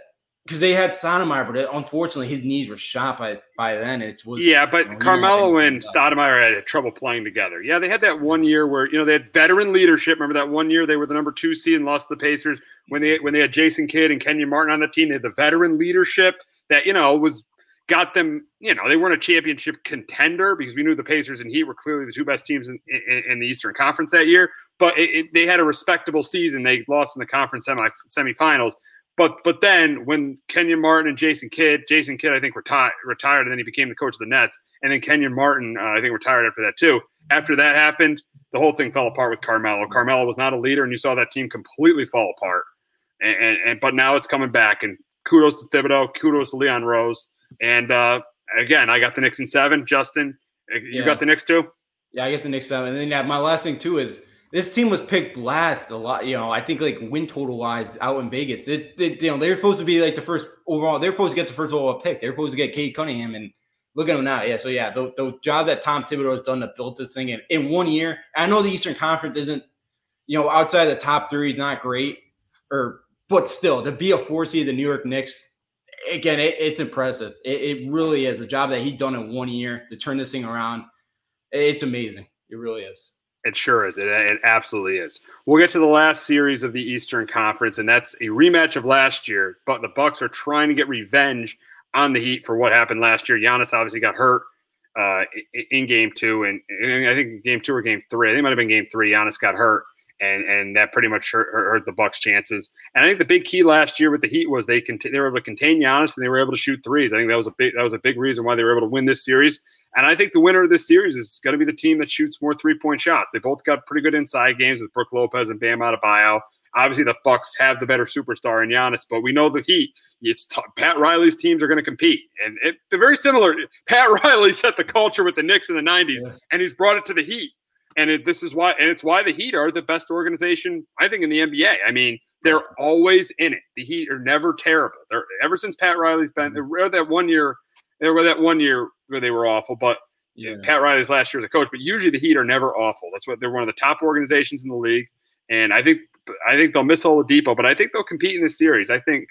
Because they had Stoudemire, but uh, unfortunately his knees were shot by by then. It was Yeah, but you know, Carmelo and Stoudemire had trouble playing together. Yeah, they had that one year where you know they had veteran leadership. Remember that one year they were the number two seed and lost to the Pacers when they when they had Jason Kidd and Kenyon Martin on the team. They had the veteran leadership that you know was got them. You know they weren't a championship contender because we knew the Pacers and Heat were clearly the two best teams in, in, in the Eastern Conference that year. But it, it, they had a respectable season. They lost in the conference semi semifinals. But but then when Kenyon Martin and Jason Kidd, Jason Kidd I think retired retired and then he became the coach of the Nets, and then Kenyon Martin uh, I think retired after that too. After that happened, the whole thing fell apart with Carmelo. Carmelo was not a leader, and you saw that team completely fall apart. And, and, and but now it's coming back, and kudos to Thibodeau, kudos to Leon Rose, and uh, again I got the Knicks in seven. Justin, you Yeah. got the Knicks too. Yeah, I get the Knicks seven. And then yeah, my last thing too is this team was picked last a lot. You know, I think like win total wise out in Vegas. They, they, you know, they were supposed to be like the first overall. They're supposed to get the first overall pick. They're supposed to get Cade Cunningham, and look at them now. Yeah, so yeah, the, the job that Tom Thibodeau has done to build this thing in, in one year. I know the Eastern Conference isn't, you know, outside the top three is not great, or but still to be a four seed, the New York Knicks. Again, it, it's impressive. It, it really is a job that he's done in one year to turn this thing around. It's amazing. It really is. It sure is. It, it absolutely is. We'll get to the last series of the Eastern Conference, and that's a rematch of last year. But the Bucks are trying to get revenge on the Heat for what happened last year. Giannis obviously got hurt uh, in, Game Two, and, and I think Game Two or Game Three. I think it might have been Game Three. Giannis got hurt, and and that pretty much hurt, hurt, the Bucks' chances. And I think the big key last year with the Heat was they cont- they were able to contain Giannis and they were able to shoot threes. I think that was a big that was a big reason why they were able to win this series. And I think the winner of this series is going to be the team that shoots more three point shots. They both got pretty good inside games with Brook Lopez and Bam Adebayo. Obviously, the Bucks have the better superstar in Giannis, but we know the Heat. It's t- Pat Riley's teams are going to compete, and it, they're very similar. Pat Riley set the culture with the Knicks in the '90s, and he's brought it to the Heat. And it, this is why, and it's why the Heat are the best organization, I think, in the NBA. I mean, They're always in it. The Heat are never terrible. They're ever since Pat Riley's been mm-hmm. there. That one year, there were that one year where they were awful, but Yeah. Pat Riley's last year as a coach. But usually the Heat are never awful. That's what they're one of the top organizations in the league, and I think I think they'll miss Oladipo, but I think they'll compete in this series. I think,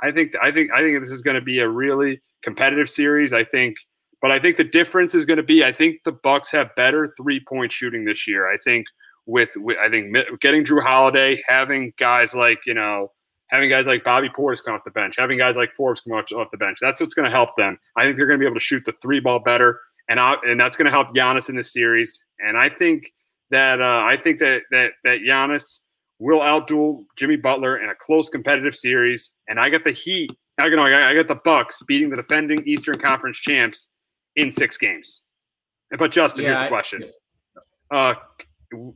I think, I think, I think this is going to be a really competitive series. I think, but I think the difference is going to be I think the Bucks have better three point shooting this year. I think with, with I think getting Jrue Holiday, having guys like you know having guys like Bobby Portis come off the bench, having guys like Forbes come off the bench. That's what's going to help them. I think they're going to be able to shoot the three ball better, and I, and that's going to help Giannis in this series. And I think that uh, I think that that that Giannis will outduel Jimmy Butler in a close competitive series. And I got the Heat. I got I got the Bucks beating the defending Eastern Conference champs in six games. But Justin, Yeah, here's the I- question: uh, do,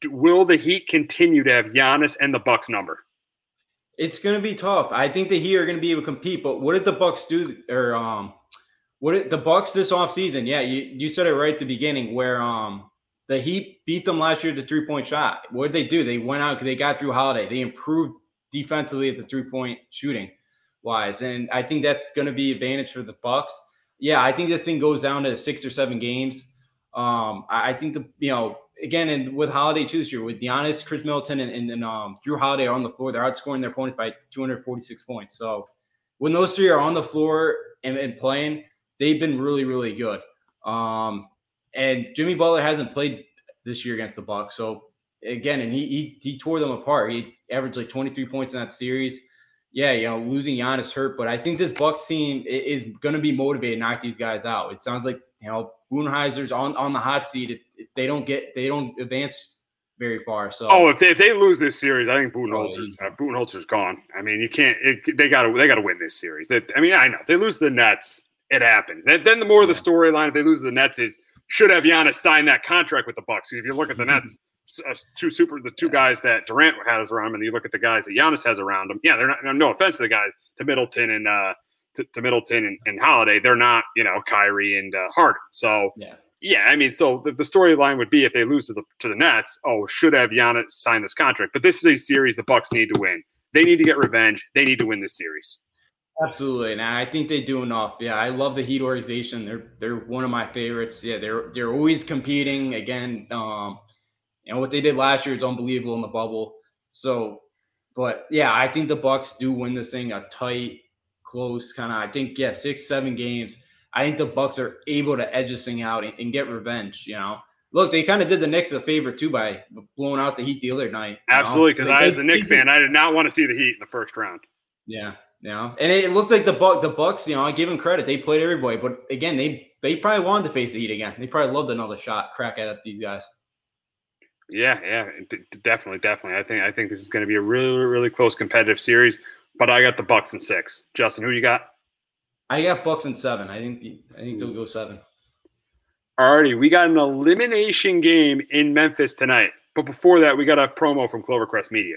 do will the Heat continue to have Giannis and the Bucks number? It's going to be tough. I think the Heat are going to be able to compete, but what did the Bucks do? Or um, what did the Bucks this offseason? Yeah, you, you said it right at the beginning where um the Heat beat them last year at the three point shot. What did they do? They went out, they got Jrue Holiday. They improved defensively at the three point shooting wise, and I think that's going to be advantage for the Bucks. Yeah, I think this thing goes down to six or seven games. Um, I, I think the you know again and with Holiday too this year with Giannis, Khris Middleton, and, and, and um, Jrue Holiday on the floor, they're outscoring their opponents by 246 points. So when those three are on the floor and, and playing, they've been really really good. Um, and Jimmy Butler hasn't played this year against the Bucks, so again, and he he, he tore them apart. He averaged like 23 points in that series. Yeah, you know, losing Giannis hurt, but I think this Bucks team is going to be motivated to knock these guys out. It sounds like you know Budenholzer's on on the hot seat. It, it- they don't get they don't advance very far. So Oh, if they, if they lose this series, I think Budenholzer's easy. uh, Budenholzer's gone. I mean, you can't. It, they got to they got to win this series. That I mean, I know if they lose the Nets, it happens. Then, then the more of the storyline if they lose the Nets is should have Giannis sign that contract with the Bucks. If you look at the Nets, uh, two super the two guys that Durant has around him, and you look at the guys that Giannis has around him. Yeah, they're not. No offense to the guys to Middleton and uh to, to Middleton and, and Holiday, they're not you know Kyrie and uh, Harden. So yeah. yeah, I mean, so the, the storyline would be if they lose to the to the Nets, oh, should have Giannis sign this contract. But this is a series the Bucks need to win. They need to get revenge. They need to win this series. Absolutely, and I think they do enough. Yeah, I love the Heat organization. They're they're one of my favorites. Yeah, they're they're always competing. Again, um, know what they did last year is unbelievable in the bubble. So, but yeah, I think the Bucks do win this thing a tight, close kind of. I think yeah, six seven games. I think the Bucks are able to edge this thing out and, and get revenge. You know, look, they kind of did the Knicks a favor too by blowing out the Heat the other night. Absolutely, because I, as a Knicks fan, I did not want to see the Heat in the first round. yeah, yeah, and it looked like the Buck, the Bucks. You know, I give them credit; they played everybody. But again, they they probably wanted to face the Heat again. They probably loved another shot, crack at these guys. Yeah, yeah, d- definitely, definitely. I think I think this is going to be a really, really close competitive series. But I got the Bucks in six. Justin, who you got? I got Bucks in seven. I think the, I think they'll go seven. Alrighty, we got an elimination game in Memphis tonight. But before that, we got a promo from Clovercrest Media.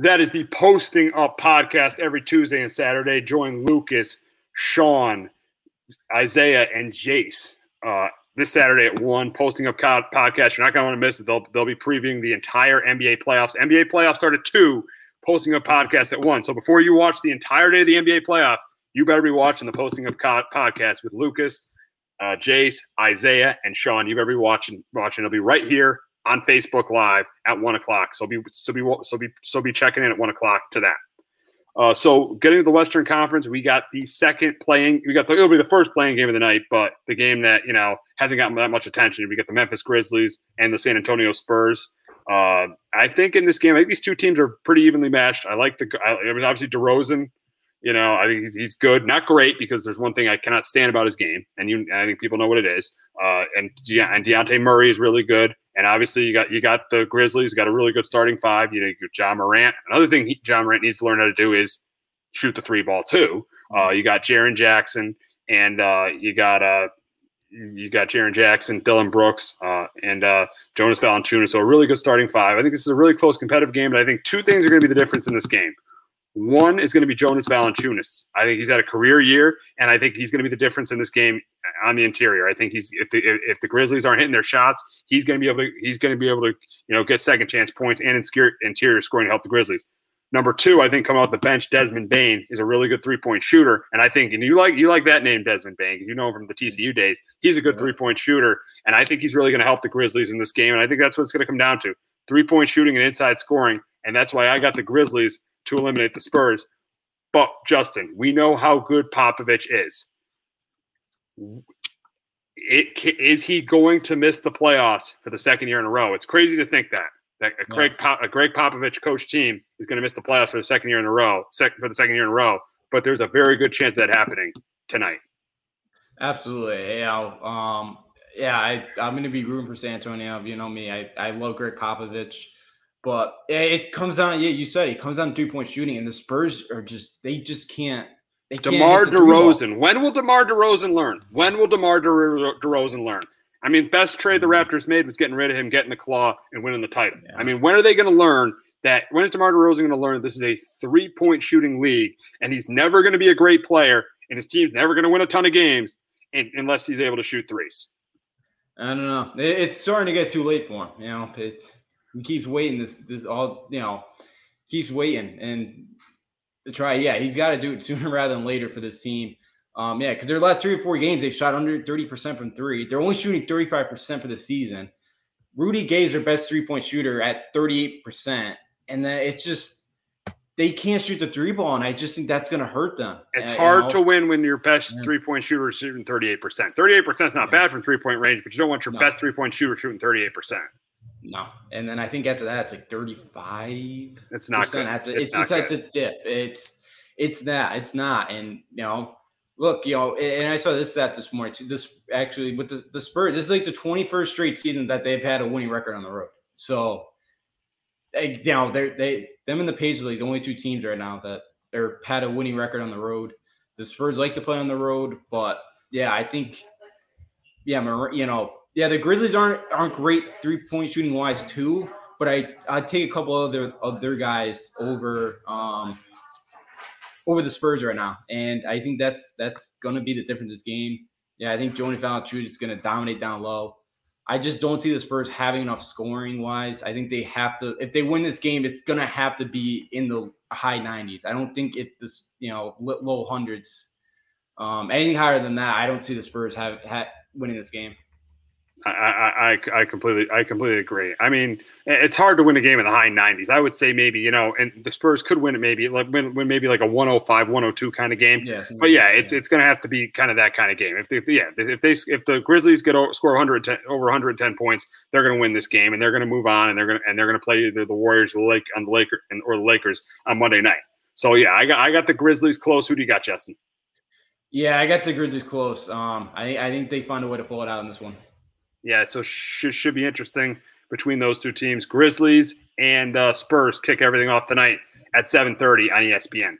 That is the Posting Up podcast every Tuesday and Saturday. Join Lucas, Sean, Isaiah, and Jace uh, this Saturday at 1. Posting Up co- podcast. You're not going to want to miss it. They'll, they'll be previewing the entire NBA playoffs. NBA playoffs start at 2, Posting Up podcast at 1. So before you watch the entire day of the NBA playoff, you better be watching the Posting Up co- podcast with Lucas, uh, Jace, Isaiah, and Sean. You better be watching. Watching. It'll be right here on Facebook Live at one o'clock. So be so be so be so be checking in at one o'clock to that. Uh, so getting to the Western Conference, we got the second playing. We got the, it'll be the first playing game of the night, but the game that you know hasn't gotten that much attention. We got the Memphis Grizzlies and the San Antonio Spurs. Uh, I think in this game, I think these two teams are pretty evenly matched. I like the. I, I mean, obviously DeRozan You know, I think he's, he's good, not great, because there's one thing I cannot stand about his game, and you, and I think people know what it is. Uh, and De- and Dejounte Murray is really good, and obviously you got you got the Grizzlies, got a really good starting five. You know, Ja Morant. Another thing he, Ja Morant needs to learn how to do is shoot the three ball too. Uh, you got Jaren Jackson, and uh, you got uh, you got Jaren Jackson, Dillon Brooks, uh, and uh, Jonas Valanciunas. So a really good starting five. I think this is a really close competitive game, but I think two things are going to be the difference in this game. One is going to be Jonas Valanciunas. I think he's had a career year, and I think he's going to be the difference in this game uh, on the interior. I think he's if the if the Grizzlies aren't hitting their shots, he's going to be able to he's going to be able to you know get second chance points and interior scoring to help the Grizzlies. Number two, I think coming off the bench, Desmond Bane is a really good three point shooter, and I think and you like you like that name, Desmond Bane, because you know him from the TCU days. He's a good three point shooter, and I think he's really going to help the Grizzlies in this game. And I think that's what it's going to come down to: three point shooting and inside scoring. And that's why I got the Grizzlies to eliminate the Spurs. But Justin, we know how good Popovich is. It, is he going to miss the playoffs for the second year in a row? It's crazy to think that that a Greg Pop, a Greg Popovich coach team is going to miss the playoffs for the second year in a row, second for the second year in a row. But there's a very good chance that happening tonight. Absolutely, yeah, um, yeah. I I'm going to be rooting for San Antonio. If You know me, I I love Greg Popovich. But it comes down, yeah, you said it, it comes down to three point shooting, and the Spurs are just they just can't. They DeMar can't DeRozan. When will DeMar DeRozan learn? When will DeMar De- DeRozan learn? I mean, best trade the mm-hmm. Raptors made was getting rid of him, getting the claw, and winning the title. Yeah. I mean, when are they going to learn that? When is DeMar DeRozan going to learn this is a three point shooting league, and he's never going to be a great player, and his team's never going to win a ton of games in, unless he's able to shoot threes? I don't know. It's starting to get too late for him. You know, it's he keeps waiting. This this all you know keeps waiting and to try. Yeah, he's got to do it sooner rather than later for this team. Um, yeah, because their last three or four games they've shot under thirty percent from three. They're only shooting thirty five percent for the season. Rudy Gay is their best three point shooter at thirty eight percent, and then it's just they can't shoot the three ball, and I just think that's going to hurt them. It's uh, hard you know? to win when your best yeah. three point shooter is shooting 38%. 38% is not yeah. bad from three point range, but you don't want your no. best three point shooter shooting 38%. No, and then I think after that it's like thirty-five. It's not good. After, it's, it's just like a dip. It's it's that. It's not. And you know, look, you know, and I saw this stat this morning. Too. This actually with the, the Spurs, this is like the twenty-first straight season that they've had a winning record on the road. So, they, you know, they they them and the Pacers like the only two teams right now that are had a winning record on the road. The Spurs like to play on the road, but yeah, I think, yeah, you know, yeah, the Grizzlies aren't aren't great three point shooting wise too, but I I take a couple other other guys over um over the Spurs right now, and I think that's that's gonna be the difference this game. Yeah, I think Jonas Valanciunas is gonna dominate down low. I just don't see the Spurs having enough scoring wise. I think they have to if they win this game, it's gonna have to be in the high 90s. I don't think it this you know low hundreds. Um, anything higher than that, I don't see the Spurs have, have winning this game. I, I, I completely I completely agree. I mean, it's hard to win a game in the high 90s. I would say maybe you know, and the Spurs could win it maybe like win, win maybe like a 105, 102 kind of game. Yeah, but yeah, it's it's going to have to be kind of that kind of game. If they yeah if they if the Grizzlies get over, score 110 over 110 points, they're going to win this game and they're going to move on and they're going to and they're going to play either the Warriors, the Lake on the Lakers, or the Lakers on Monday night. So yeah, I got I got the Grizzlies close. Who do you got, Justin? Yeah, I got the Grizzlies close. Um, I I think they find a way to pull it out in this one yeah, so should should be interesting between those two teams. Grizzlies and uh, Spurs kick everything off tonight at 7:30 on ESPN.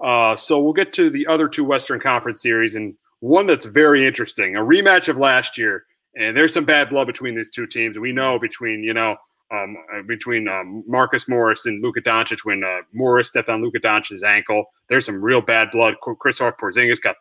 Uh, so we'll get to the other two Western Conference series and one that's very interesting, a rematch of last year. And there's some bad blood between these two teams. We know between you know um, uh, between um, Marcus Morris and Luka Doncic when uh, Morris stepped on Luka Doncic's ankle. There's some real bad blood. Kristaps Porzingis got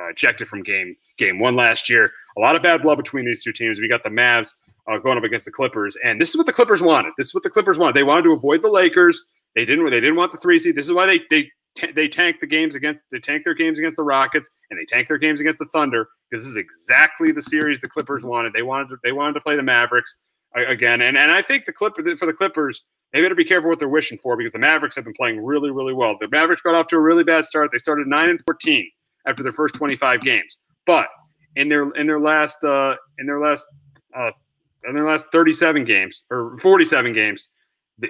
uh, ejected from game game one last year. A lot of bad blood between these two teams. We got the Mavs uh, going up against the Clippers, and this is what the Clippers wanted. This is what the Clippers wanted. They wanted to avoid the Lakers. They didn't. They didn't want the three seed. This is why they they they tanked the games against they tanked their games against the Rockets and they tanked their games against the Thunder because this is exactly the series the Clippers wanted. They wanted to, they wanted to play the Mavericks again, and and I think the Clipper for the Clippers they better be careful what they're wishing for because the Mavericks have been playing really really well. The Mavericks got off to a really bad start. They started nine and fourteen after their first 25 games. But in their in their last uh, in their last uh, in their last 37 games or 47 games, they,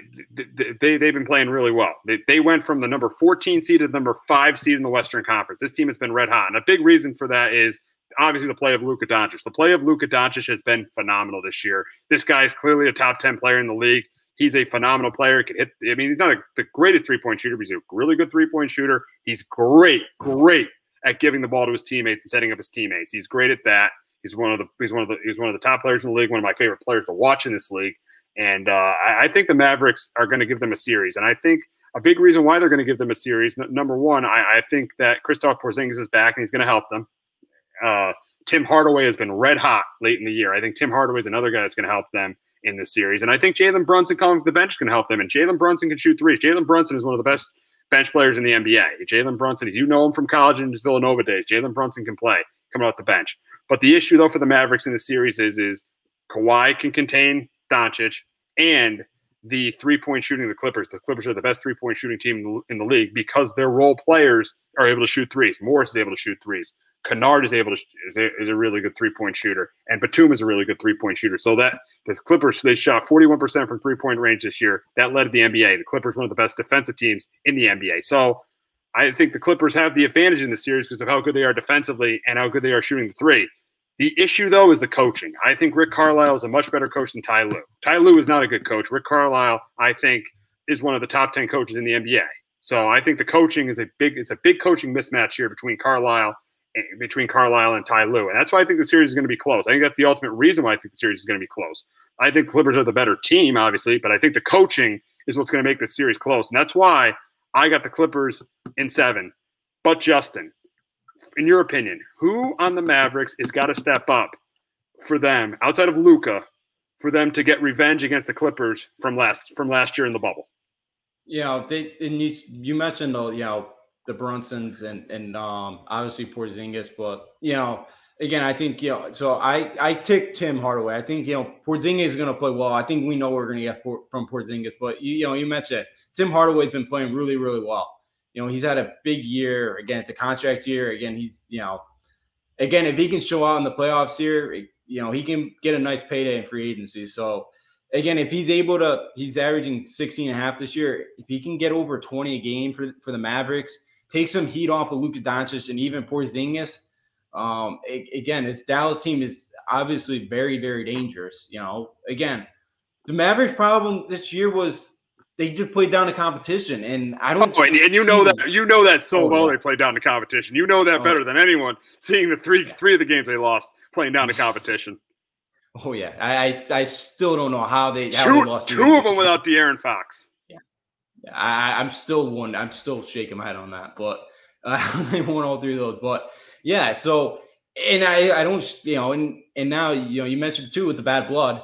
they, they've been playing really well. They, they went from the number 14 seed to the number five seed in the Western Conference. This team has been red hot. And a big reason for that is obviously the play of Luka Doncic. The play of Luka Doncic has been phenomenal this year. This guy is clearly a top 10 player in the league. He's a phenomenal player. Can hit. I mean, he's not a, the greatest three point shooter, but he's a really good three point shooter. He's great, great at giving the ball to his teammates and setting up his teammates. He's great at that. He's one of the he's one of the he's one of the top players in the league. One of my favorite players to watch in this league. And uh, I, I, think the Mavericks are going to give them a series. And I think a big reason why they're going to give them a series, n- number one, I, I, think that Kristaps Porzingis is back and he's going to help them. Uh, Tim Hardaway has been red hot late in the year. I think Tim Hardaway is another guy that's going to help them in this series. And I think Jalen Brunson coming to the bench is going to help them. And Jalen Brunson can shoot threes. Jalen Brunson is one of the best bench players in the NBA. Jalen Brunson, if you know him from college and his Villanova days, Jalen Brunson can play coming off the bench. But the issue, though, for the Mavericks in the series is, is Kawhi can contain Doncic and the three point shooting of the Clippers. The Clippers are the best three point shooting team in the league because their role players are able to shoot threes. Morris is able to shoot threes. Kennard is able to is a really good three point shooter, and Batum is a really good three point shooter. So that the Clippers they shot forty one percent from three point range this year. That led the NBA. The Clippers one of the best defensive teams in the NBA. So I think the Clippers have the advantage in the series because of how good they are defensively and how good they are shooting the three. The issue, though, is the coaching. I think Rick Carlisle is a much better coach than Ty Lue. Ty Lue is not a good coach. Rick Carlisle, I think, is one of the top ten coaches in the NBA. So I think the coaching is a big it's a big coaching mismatch here between Carlisle between Carlisle and Ty Lue. And that's why I think the series is going to be close. I think that's the ultimate reason why I think the series is going to be close. I think Clippers are the better team, obviously, but I think the coaching is what's going to make this series close. And that's why I got the Clippers in seven. But Justin, in your opinion, who on the Mavericks has got to step up for them outside of Luka for them to get revenge against the Clippers from last from last year in the bubble? You know, they you mentioned the you know the Brunsons and and um obviously Porzingis, but you know again I think you know so I I take Tim Hardaway. I think you know Porzingis is going to play well. I think we know we're going to get from Porzingis, but you, you know you mentioned it. Tim Hardaway's been playing really really well you know, he's had a big year. Again, it's a contract year. Again, he's, you know, again, if he can show out in the playoffs here, you know, he can get a nice payday in free agency. So, again, if he's able to, he's averaging 16 and a half this year. If he can get over 20 a game for, for the Mavericks, take some heat off of Luka Doncic and even Porzingis. Um, again, this Dallas team is obviously very, very dangerous. You know, again, the Mavericks problem this year was they just played down the competition, and I don't. Oh, and, and, you know that you know that so oh, well. Yeah. They played down the competition. You know that oh. better than anyone. Seeing the three three of the games they lost playing down the competition. Oh yeah, I I, I still don't know how they how two, they lost two of them without De'Aaron Fox. I, I'm still one. I'm still shaking my head on that, but uh, they won all three of those. But yeah, so and I I don't you know and and now you know you mentioned too with the bad blood.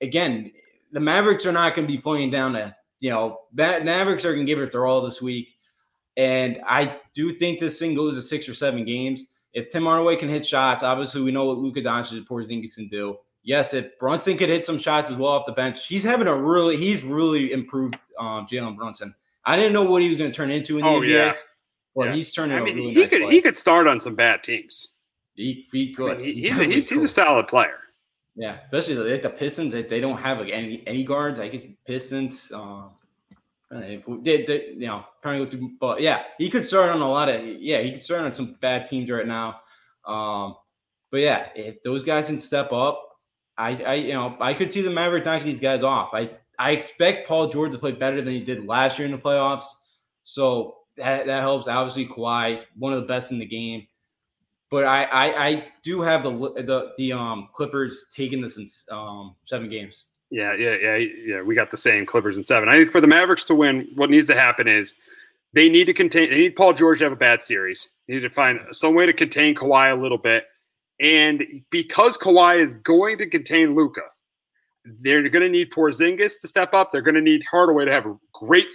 Again, the Mavericks are not going to be playing down a you know, bad Mavericks are going to give it their all this week. And I do think this thing goes to six or seven games. If Tim Hardaway can hit shots, obviously we know what Luka Doncic and Porzingis can do. Yes, if Brunson could hit some shots as well off the bench, he's having a really, he's really improved um, Jalen Brunson. I didn't know what he was going to turn into in the oh, NBA, yeah. but yeah. he's turning. I mean, really he nice could play. he could start on some bad teams. He, he could. I mean, he, he's, a, he's, cool. he's a solid player. Yeah, especially like the Pistons, they, they don't have like any any guards. I guess Pistons. Um, they, they, you know, through, but yeah, he could start on a lot of yeah, he could start on some bad teams right now. Um, but yeah, if those guys can step up, I, I you know I could see the Mavericks knocking these guys off. I I expect Paul George to play better than he did last year in the playoffs, so that that helps. Obviously, Kawhi, one of the best in the game. But I, I, I do have the the the um Clippers taking this in um seven games. Yeah, yeah, yeah, yeah. We got the same Clippers in seven. I think for the Mavericks to win, what needs to happen is they need to contain. They need Paul George to have a bad series. They need to find some way to contain Kawhi a little bit, and because Kawhi is going to contain Luka, they're going to need Porzingis to step up. They're going to need Hardaway to have a great,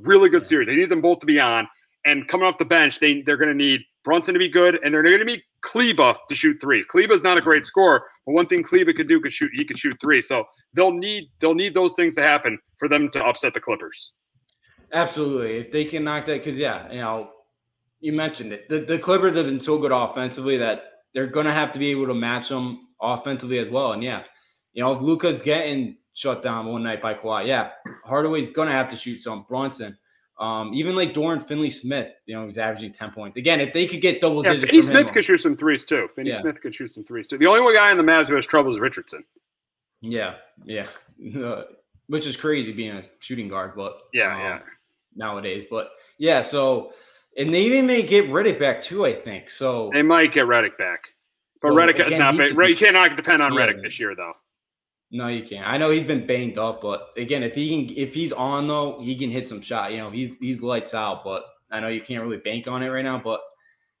really good series. They need them both to be on, and coming off the bench, they they're going to need Brunson to be good, and they're going to need Kleber to shoot threes. Kleber's not a mm-hmm. great scorer, but one thing Kleber could do could shoot he could shoot three. So they'll need they'll need those things to happen for them to upset the Clippers. Absolutely, if they can knock that, because yeah, you know, you mentioned it. The, the Clippers have been so good offensively that they're going to have to be able to match them offensively as well. And yeah, you know, if Luka's getting shut down one night by Kawhi. Yeah, Hardaway's gonna have to shoot some. Brunson, um, even like Dorian Finney Smith, you know, he's averaging ten points. Again, if they could get double Yeah, digits, Finney Smith could shoot some threes too. Finney Yeah. Smith could shoot some threes too. The only one guy in the Mavs who has trouble is Richardson. Yeah, yeah, Uh, which is crazy being a shooting guard, but Yeah, um, yeah. nowadays. But yeah, so and they even may get Reddick back too. I think so. They might get Reddick back, but Well, Reddick has not been. you cannot depend on Yeah. Reddick this year though. No, you can't. I know he's been banged up, but again, if he can, if he's on though, he can hit some shot. You know, he's he's lights out. But I know you can't really bank on it right now. But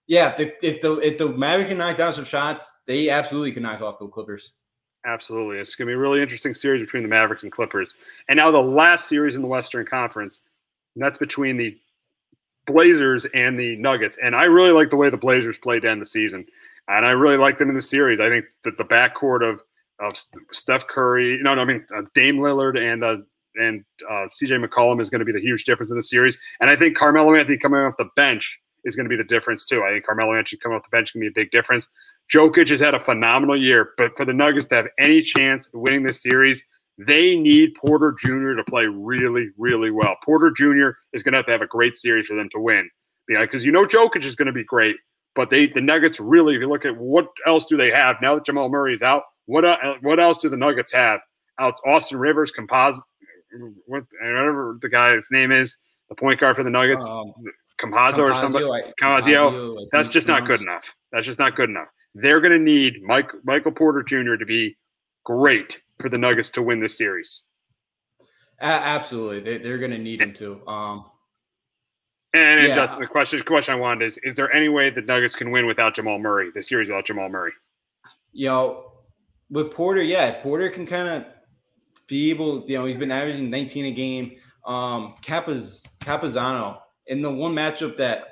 yeah, if the if the if the Mavericks can knock down some shots, they absolutely can knock off the Clippers. Absolutely. It's going to be a really interesting series between the Mavericks and Clippers. And now the last series in the Western Conference, and that's between the Blazers and the Nuggets. And I really like the way the Blazers played to end the season. And I really like them in the series. I think that the backcourt of of Steph Curry, no, no, I mean uh, Dame Lillard and uh, and uh, CJ McCollum is going to be the huge difference in the series. And I think Carmelo Anthony coming off the bench is going to be the difference too. I think Carmelo Anthony coming off the bench can be a big difference. Jokic has had a phenomenal year, but for the Nuggets to have any chance of winning this series, they need Porter Jr. to play really, really well. Porter Jr. is going to have to have a great series for them to win. Yeah, because you know Jokic is going to be great, but they the Nuggets really, if you look at what else do they have now that Jamal Murray is out, what uh, what else do the Nuggets have? Out Austin Rivers, Compos, what whatever the guy's name is, the point guard for the Nuggets, Um, Compazzo or somebody. Compazio, I- Camazio. I That's just not good enough. That's just not good enough. They're going to need Mike Michael Porter Jr. to be great for the Nuggets to win this series. A- absolutely, they, they're going to need him to. Um, And, and Yeah. Justin, the question, the question I wanted is: Is there any way the Nuggets can win without Jamal Murray? The series without Jamal Murray? you know, with Porter, yeah, Porter can kind of be able, you know, he's been averaging 19 a game. Um, Capaz, Capazano in the one matchup that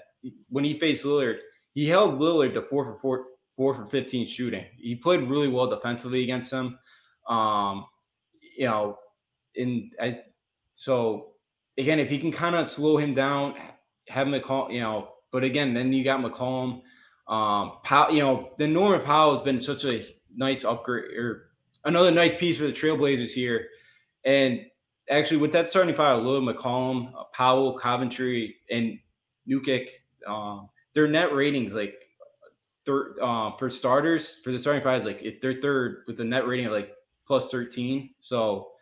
when he faced Lillard, he held Lillard to four for four, four for 15 shooting. He played really well defensively against him. Um, you know, in I, so again, if he can kind of slow him down, have McCall, you know, but again, then you got McCollum. Um, Powell, you know, the Norman Powell has been such a nice upgrade or another nice piece for the Trailblazers here. And actually, with that starting five, Lillard, McCollum, uh, Powell, Covington, and Nurkic, um, their net ratings like third uh, for starters for the starting five is like they're third with a net rating of like plus 13. So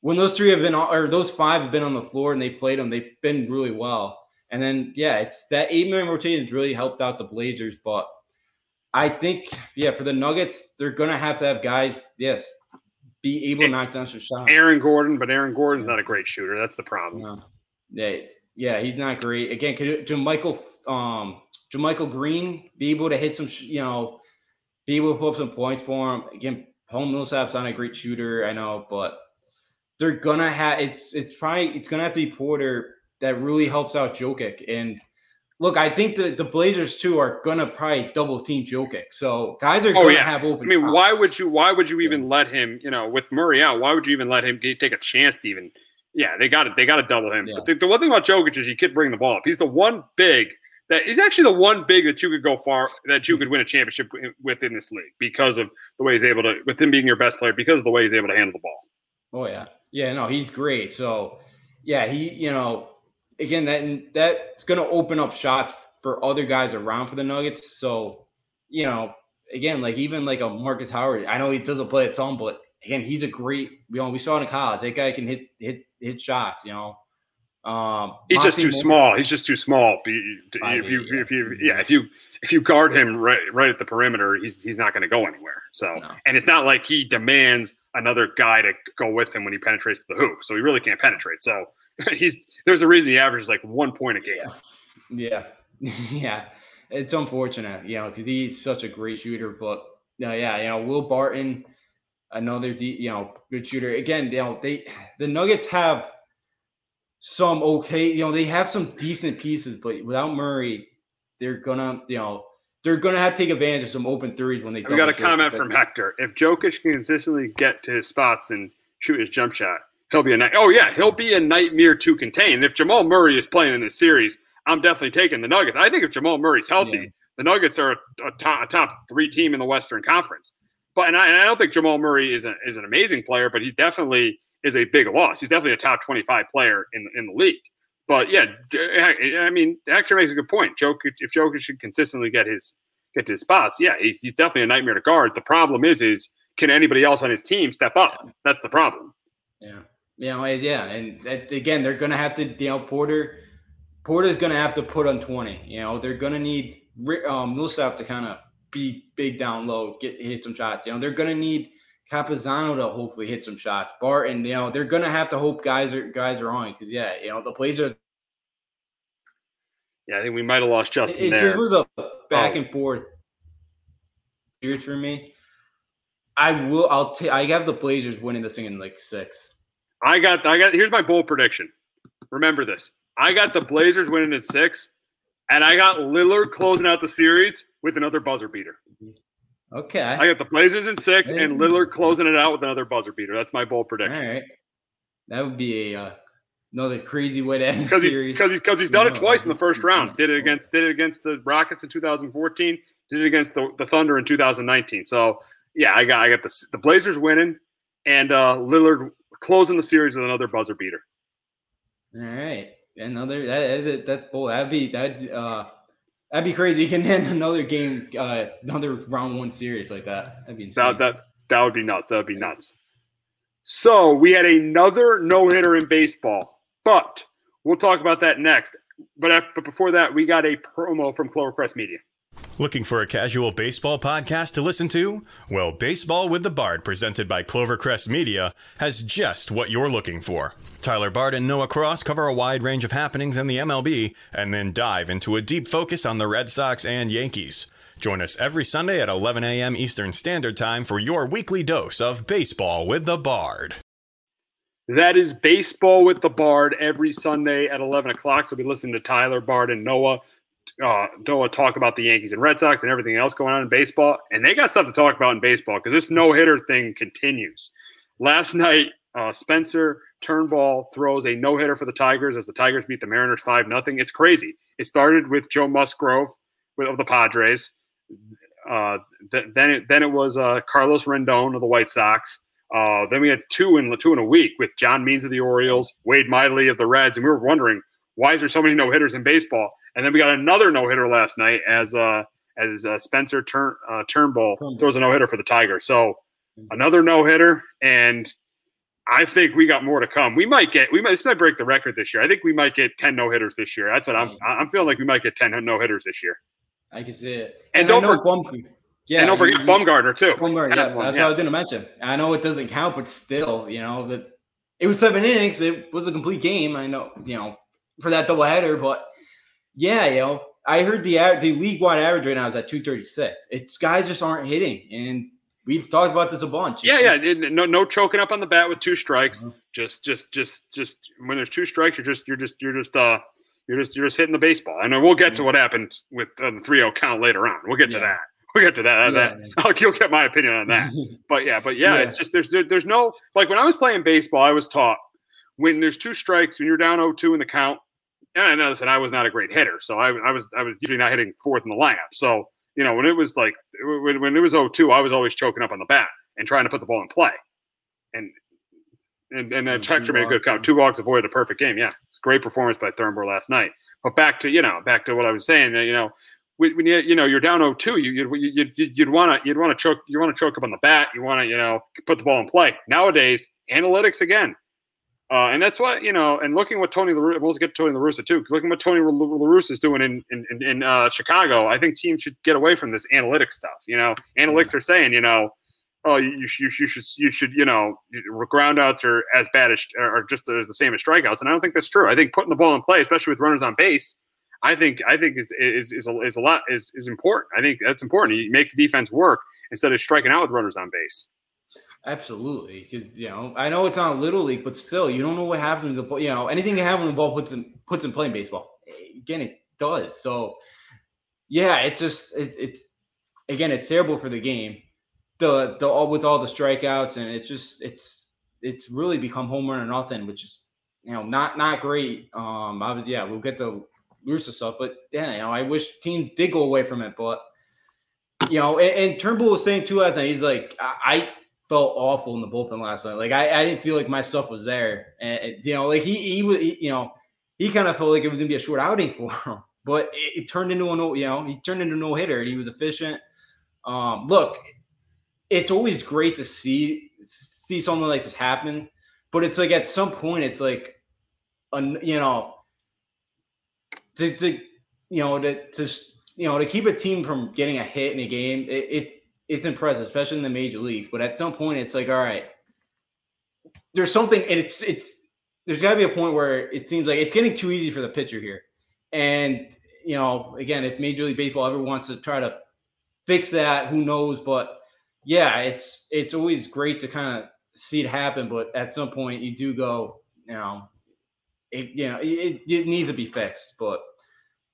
when those three have been on, or those five have been on the floor and they played them, they've been really well. And then yeah, it's that eight man rotation has really helped out the Blazers. But I think yeah, for the Nuggets, they're gonna have to have guys, yes, be able to knock down some shots. Aaron Gordon, but Aaron Gordon's not a great shooter. That's the problem. No. Yeah, yeah, he's not great. Again, could JaMychal um JaMychal Green be able to hit some, you know, be able to put up some points for him? Again, Paul Millsap's not a great shooter, I know, but they're gonna have it's it's probably it's gonna have to be Porter that really helps out Jokic. And look, I think the the Blazers too are gonna probably double team Jokic. So guys are Oh gonna yeah. have open. I mean, why would you? Why would you even let him? You know, with Murray out, why would you even let him get, take a chance to even? Yeah, they got it. They got to double him. Yeah. But the, the one thing about Jokic is he could bring the ball up. He's the one big that he's actually the one big that you could go far that you could win a championship wi- with in this league because of the way he's able to, with him being your best player, because of the way he's able to handle the ball. Oh yeah, yeah. No, he's great. So yeah, he you know again that that's gonna open up shots for other guys around for the Nuggets. So you know again like even like a Marcus Howard. I know he doesn't play a ton, but again he's a great. You know we saw in college. That guy can hit hit hit shots. You know. Um, He's just too Morris- small. He's just too small. If you, yeah. if you, yeah, if you, if you guard him right, right at the perimeter, he's he's not going to go anywhere. So, No. and it's not like he demands another guy to go with him when he penetrates the hoop. So he really can't penetrate. So he's there's a reason he averages like one point a game. Yeah, yeah, it's unfortunate, you know, because he's such a great shooter. But no, yeah, you know, Will Barton, another you know good shooter. Again, you know, they the Nuggets have some okay, you know, they have some decent pieces, but without Murray, they're gonna, you know, they're gonna have to take advantage of some open threes when they. We got a comment from Hector. If Jokic can consistently get to his spots and shoot his jump shot, he'll be a night. Oh yeah, he'll be a nightmare to contain. And if Jamal Murray is playing in this series, I'm definitely taking the Nuggets. I think if Jamal Murray's healthy, Yeah. the Nuggets are a, a, top, a top three team in the Western Conference. but and I, and I don't think Jamal Murray is, a, is an amazing player, but he definitely is a big loss. He's definitely a top 25 player in, in the league. But yeah, I mean, Hector makes a good point. Jokic, if Jokic should consistently get his get to his spots, yeah, he's definitely a nightmare to guard. The problem is, is can anybody else on his team step up? That's the problem. Yeah, know, yeah, and that, again, they're going to have to, you know, Porter. Porter's going to have to put on 20. You know, they're going to need um, Millsap to kind of be big down low, get hit some shots. You know, they're going to need Campazzo to hopefully hit some shots. Barton, you know, they're going to have to hope guys are guys are on because yeah, you know, the plays are. Yeah, I think we might have lost Justin it, there. It was a back oh. and forth series for me. I will. I'll take. I have the Blazers winning this thing in like six. I got. I got. Here's my bold prediction. Remember this. I got the Blazers winning in six, and I got Lillard closing out the series with another buzzer beater. Okay. I got the Blazers in six, and Lillard closing it out with another buzzer beater. That's my bold prediction. All right. That would be a uh, another crazy way to end because he's because he's because he's done it twice in the first round. Did it against did it against the Rockets in 2014. Did it against the, the Thunder in 2019. So yeah, I got I got the the Blazers winning and uh, Lillard closing the series with another buzzer beater. All right, another that that, that boy that'd be that uh that'd be crazy. You can end another game, uh, another round one series like that. That'd be insane. That that that would be nuts. That would be nuts. So we had another no hitter in baseball, but we'll talk about that next. But after, but before that, we got a promo from Clovercrest Media. Looking for a casual baseball podcast to listen to? Well, Baseball with the Bard, presented by Clovercrest Media, has just what you're looking for. Tyler Bard and Noah Cross cover a wide range of happenings in the MLB and then dive into a deep focus on the Red Sox and Yankees. Join us every Sunday at 11 a.m. Eastern Standard Time for your weekly dose of Baseball with the Bard. That is Baseball with the Bard every Sunday at 11 o'clock. So we'll be listening to Tyler Bard and Noah uh, Noah talk about the Yankees and Red Sox and everything else going on in baseball, and they got stuff to talk about in baseball because this no hitter thing continues. Last night, uh, Spencer Turnbull throws a no hitter for the Tigers as the Tigers beat the Mariners five nothing. It's crazy. It started with Joe Musgrove with, of the Padres. Uh, th- then it then it was uh, Carlos Rendon of the White Sox. Uh, then we had two in two in a week with John Means of the Orioles, Wade Miley of the Reds, and we were wondering why is there so many no hitters in baseball? And then we got another no hitter last night as uh, as uh, Spencer Turn uh, Turnbull throws a no hitter for the Tigers. So another no hitter, and I think we got more to come. We might get we might this might break the record this year. I think we might get ten no hitters this year. That's what I'm I'm feeling like we might get ten no hitters this year. I can see it. And, and don't forget Bum, yeah, and don't forget Bumgarner too. Bumgarner, yeah, that's yeah. what I was going to mention. I know it doesn't count, but still, you know that it was seven innings. It was a complete game. I know, you know, for that doubleheader, but yeah, you know, I heard the the league wide average right now is at 236. It's guys just aren't hitting, and we've talked about this a bunch. It's yeah, just, yeah, no, no choking up on the bat with two strikes. Uh-huh. Just, just, just, just when there's two strikes, you're just, you're just, you're just, uh, you're just, you're just hitting the baseball. I know we'll get to what happened with uh, the 3-0 count later on. We'll get to that. We'll get to that. Yeah, that you'll get my opinion on that. but yeah, but yeah, yeah, it's just there's there, there's no like when I was playing baseball, I was taught when there's two strikes when you're down 0-2 in the count, and I listen, I was not a great hitter, so I, I was I was usually not hitting fourth in the lineup. So you know when it was like when, when it was 0-2, I was always choking up on the bat and trying to put the ball in play. And and and then Hector made a good count. Two walks avoided a perfect game. Yeah, it's great performance by Turnbull last night. But back to you know back to what I was saying. You know when you you know you're down 0-2, you you'd you'd, you'd want to you'd want to choke you want to choke up on the bat. You want to you know put the ball in play. Nowadays, analytics again. Uh, and that's what you know. And looking what Tony, La- we'll get to Tony La Russa too. Looking what Tony La Russa is doing in in, in uh, Chicago, I think teams should get away from this analytics stuff. You know, analytics are saying, you know, oh, you, you, you should you should you know, groundouts are as bad as are just as the same as strikeouts, and I don't think that's true. I think putting the ball in play, especially with runners on base, I think I think is is is a, is a lot is is important. I think that's important. You make the defense work instead of striking out with runners on base. Absolutely, because you know I know it's not little league, but still, you don't know what happens. The ball, you know, anything can happen when the ball puts in puts in play in baseball. Again, it does. So, yeah, it's just it's it's again, it's terrible for the game. The the all with all the strikeouts and it's just it's it's really become home run or nothing, which is you know not not great. Um, I was yeah, we'll get the Russa stuff, but yeah, you know, I wish teams did go away from it, but you know, and, and Turnbull was saying too last night. He's like, I felt awful in the bullpen last night. Like I, I didn't feel like my stuff was there, and, you know, like he he was, he, you know, he kind of felt like it was gonna be a short outing for him, but it, it turned into a no, you know, he turned into no hitter, and he was efficient. Um, look, it's always great to see see something like this happen, but it's like at some point, it's like, a, you know, to, to you know to to you know to keep a team from getting a hit in a game, it, it it's impressive, especially in the major leagues. But at some point, it's like, all right, there's something, and it's it's there's got to be a point where it seems like it's getting too easy for the pitcher here. And you know, again, if Major League Baseball ever wants to try to fix that, who knows? But yeah, it's it's always great to kind of see it happen. But at some point, you do go, you know, it you know it, it needs to be fixed. But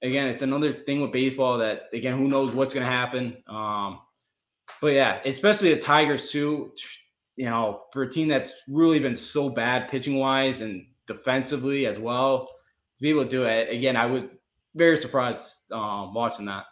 again, it's another thing with baseball that again, who knows what's going to happen. Um, but yeah, especially the Tigers too. You know, for a team that's really been so bad pitching wise and defensively as well, to be able to do it again, I was very surprised um, watching that.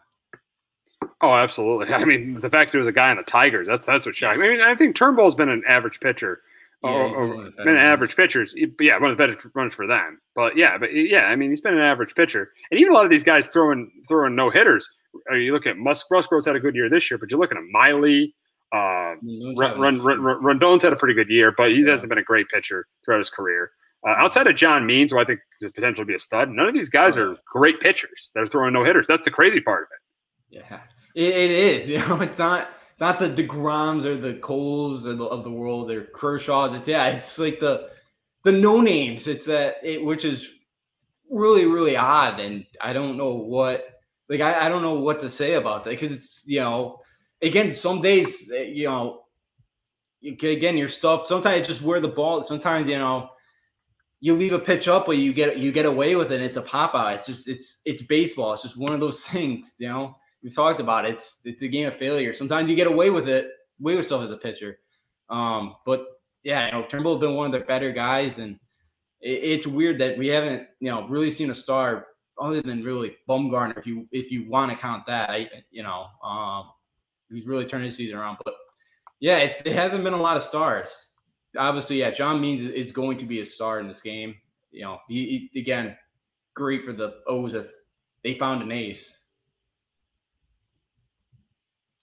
Oh, absolutely. I mean, the fact there was a guy on the Tigers, that's that's what shocked me. I mean, I think Turnbull's been an average pitcher. Yeah, or, or one of the better been an average pitchers. Yeah, one of the better runs for them. But yeah, but yeah, I mean, he's been an average pitcher. And even a lot of these guys throwing throwing no hitters. Are you look at Musk Musgrove's had a good year this year, but you're looking at Miley. Uh, No Run, Run. Rondon's had a pretty good year, but he Yeah. hasn't been a great pitcher throughout his career. Uh, outside of John Means, who I think has potentially be a stud, none of these guys are great pitchers. They're throwing no hitters. That's the crazy part of it. Yeah, it, it is. You know, it's not not the Degroms or the Coles of the, of the world or Kershaws. It's yeah, it's like the the no names. It's that it, which is really really odd, and I don't know what like I, I don't know what to say about that because it's you know again some days eh, you know again you can- again your stuff sometimes it's just where the ball sometimes you know you leave a pitch up but you get you get away with it and it's a pop out. It's just it's it's baseball. It's just one of those things you know? We talked about it. it's it's a game of failure. Sometimes you get away with it away with stuff as a pitcher. Um but yeah you know Turnbull has been one of the better guys and it, it's weird that we haven't you know really seen a star other than really Bumgarner if you if you want to count that I you know um who's really turning his season around but yeah it hasn't been a lot of stars obviously yeah John Means is- going to be a star in this game you know he, he again great for the O's that they found an ace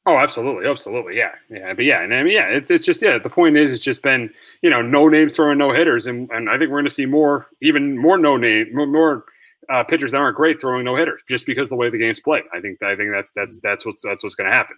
Oh, absolutely, absolutely, yeah, yeah, but yeah, and I mean, yeah, it's it's just yeah. The point is, it's just been you know no names throwing no hitters, and and I think we're going to see more, even more no name, more uh, pitchers that aren't great throwing no hitters, just because of the way the game's played. I think I think that's that's that's what's that's what's going to happen.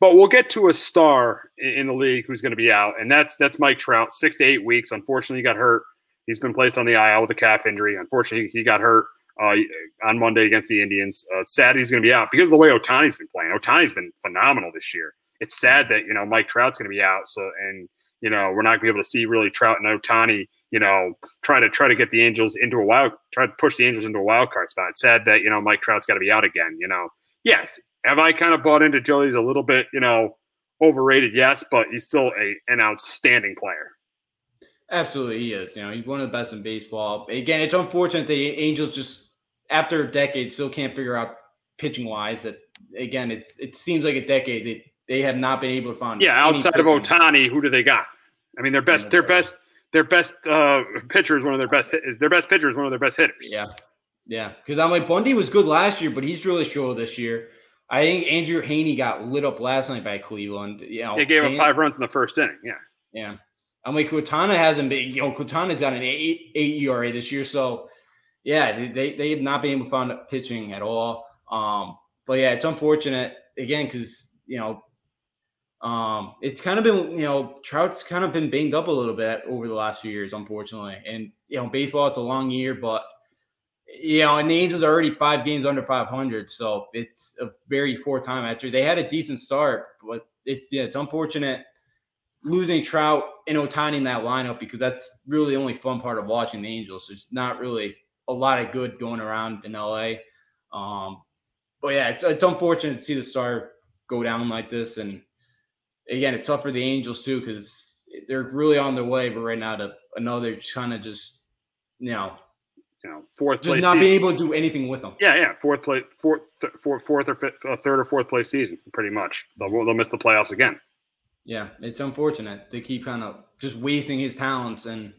But we'll get to a star in, in the league who's going to be out, and that's that's Mike Trout, six to eight weeks. Unfortunately, he got hurt. He's been placed on the IL with a calf injury. Unfortunately, he got hurt uh, on Monday against the Indians. Uh, it's sad he's going to be out because of the way Ohtani's been playing. Ohtani's been phenomenal this year. It's sad that you know Mike Trout's going to be out. So and you know we're not going to be able to see really Trout and Ohtani. You know, try to try to get the Angels into a wild, try to push the Angels into a wild card spot. It's sad that you know Mike Trout's got to be out again. You know, yes, have I kind of bought into Joey's a little bit? You know, overrated, yes, but he's still a an outstanding player. Absolutely, he is. You know, he's one of the best in baseball. Again, it's unfortunate the Angels just after a decade still can't figure out pitching wise. That again, it's it seems like a decade they they have not been able to find. Yeah, outside of. Ohtani, who do they got? I mean, their best, their best, their best uh, pitcher is one of their best. Is their best pitcher is one of their best hitters. Yeah, yeah. Because I'm like Bundy was good last year, but he's really struggled this year. I think Andrew Heaney got lit up last night by Cleveland. You know, They gave up Heaney- five runs in the first inning. Yeah. Yeah. I'm like Quintana hasn't been, you know, Quintana's got an eight, eight ERA this year. So yeah, they, they, they have not been able to find pitching at all. Um, but yeah, it's unfortunate again, because, you know, um, it's kind of been, you know, Trout's kind of been banged up a little bit over the last few years, unfortunately. And, you know, baseball, it's a long year, but, you know, and the Angels are already five games under 500. So it's a very poor time after they had a decent start, but it's, yeah, it's unfortunate losing Trout and Ohtani in that lineup because that's really the only fun part of watching the Angels. There's not really a lot of good going around in LA. Um, but yeah, it's it's unfortunate to see the star go down like this, and again, it's tough for the Angels too because they're really on their way, but right now to another kind of just you know You know, fourth Just place. not season. being able to do anything with them. Yeah, yeah, fourth place, fourth, th- fourth, fourth or fifth, uh, third or fourth place season, pretty much. They'll, they'll miss the playoffs again. Yeah, it's unfortunate. They keep kind of just wasting his talents, and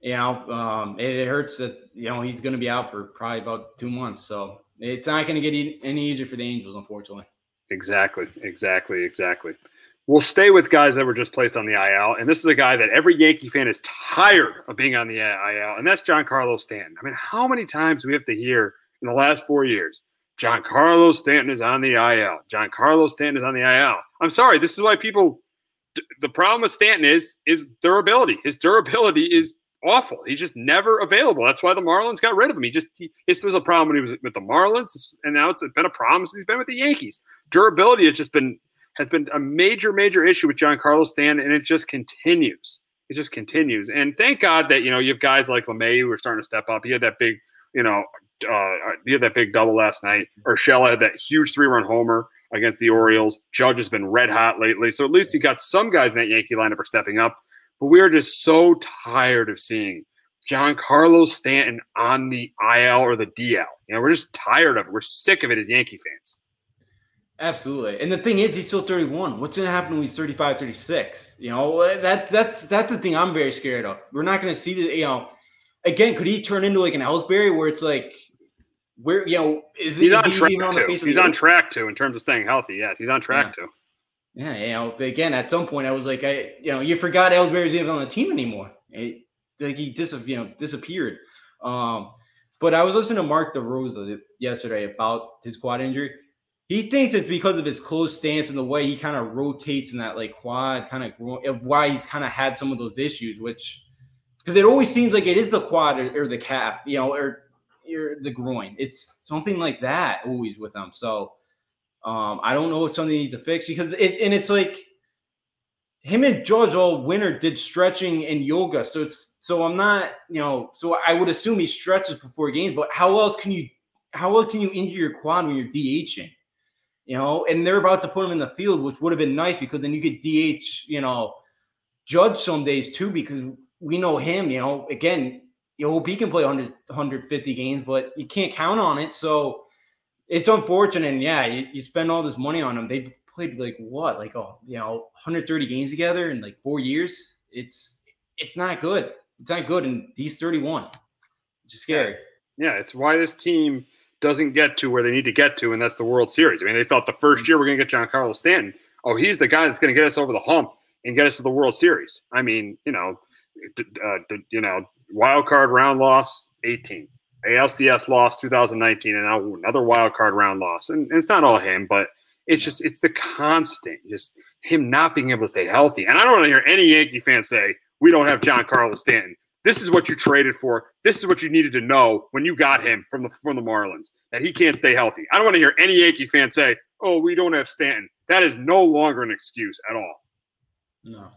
you know, um, it, it hurts that you know he's going to be out for probably about two months. So it's not going to get any easier for the Angels, unfortunately. Exactly, exactly, exactly. We'll stay with guys that were just placed on the IL, and this is a guy that every Yankee fan is tired of being on the IL, and that's Giancarlo Stanton. I mean, how many times do we have to hear in the last four years? Giancarlo Stanton is on the IL. Giancarlo Stanton is on the IL. I'm sorry, this is why people. The problem with Stanton is is durability. His durability is awful. He's just never available. That's why the Marlins got rid of him. He just he, this was a problem when he was with the Marlins, and now it's been a problem since he's been with the Yankees. Durability has just been has been a major major issue with Giancarlo Stanton, and it just continues. It just continues. And thank God that you know you have guys like LeMahieu who are starting to step up. He had that big, you know, uh, he had that big double last night. Urshela had that huge three run homer against the Orioles. Judge has been red hot lately, so at least you got some guys in that Yankee lineup are stepping up. But we are just so tired of seeing Giancarlo Stanton on the IL or the DL. You know, we're just tired of it. We're sick of it as Yankee fans. Absolutely. And the thing is, he's still 31. What's going to happen when he's 35, 36? You know, that that's that's the thing I'm very scared of. We're not going to see the, you know, again, could he turn into like an Ellsbury where it's like, where, you know, is He's on track on the to. face He's on earth? track to in terms of staying healthy. Yeah, he's on track to. Yeah, you know, again, at some point, I was like, I, you know, you forgot Ellsbury's even on the team anymore. It, like he dis, you know, disappeared. Um, but I was listening to Mark DeRosa yesterday about his quad injury. He thinks it's because of his close stance and the way he kind of rotates in that like quad, kind of why he's kind of had some of those issues. Which, because it always seems like it is the quad or, or the calf, you know, or, or the groin. It's something like that always with him. So. Um, I don't know if something needs to fix because it and it's like him and George all winter did stretching and yoga. So it's so I'm not, you know, so I would assume he stretches before games, but how else can you how else can you injure your quad when you're DHing? You know, and they're about to put him in the field, which would have been nice because then you could DH, you know, Judge some days too, because we know him, you know, again, you hope he can play 100, 150 games, but you can't count on it. So it's unfortunate. And yeah, you, you spend all this money on them. They've played like what, like oh, you know, 130 games together in like four years. It's it's not good. It's not good. And he's 31. It's scary. Yeah, it's why this team doesn't get to where they need to get to, and that's the World Series. I mean, they thought the first year we're going to get Giancarlo Stanton. Oh, he's the guy that's going to get us over the hump and get us to the World Series. I mean, you know, uh, you know, wild card round loss, 18. ALCS loss 2019 and now another wild card round loss. And it's not all him, but it's just it's the constant, just him not being able to stay healthy. And I don't want to hear any Yankee fan say we don't have Giancarlo Stanton. This is what you traded for. This is what you needed to know when you got him from the from the Marlins that he can't stay healthy. I don't want to hear any Yankee fan say, "Oh, we don't have Stanton." That is no longer an excuse at all. No,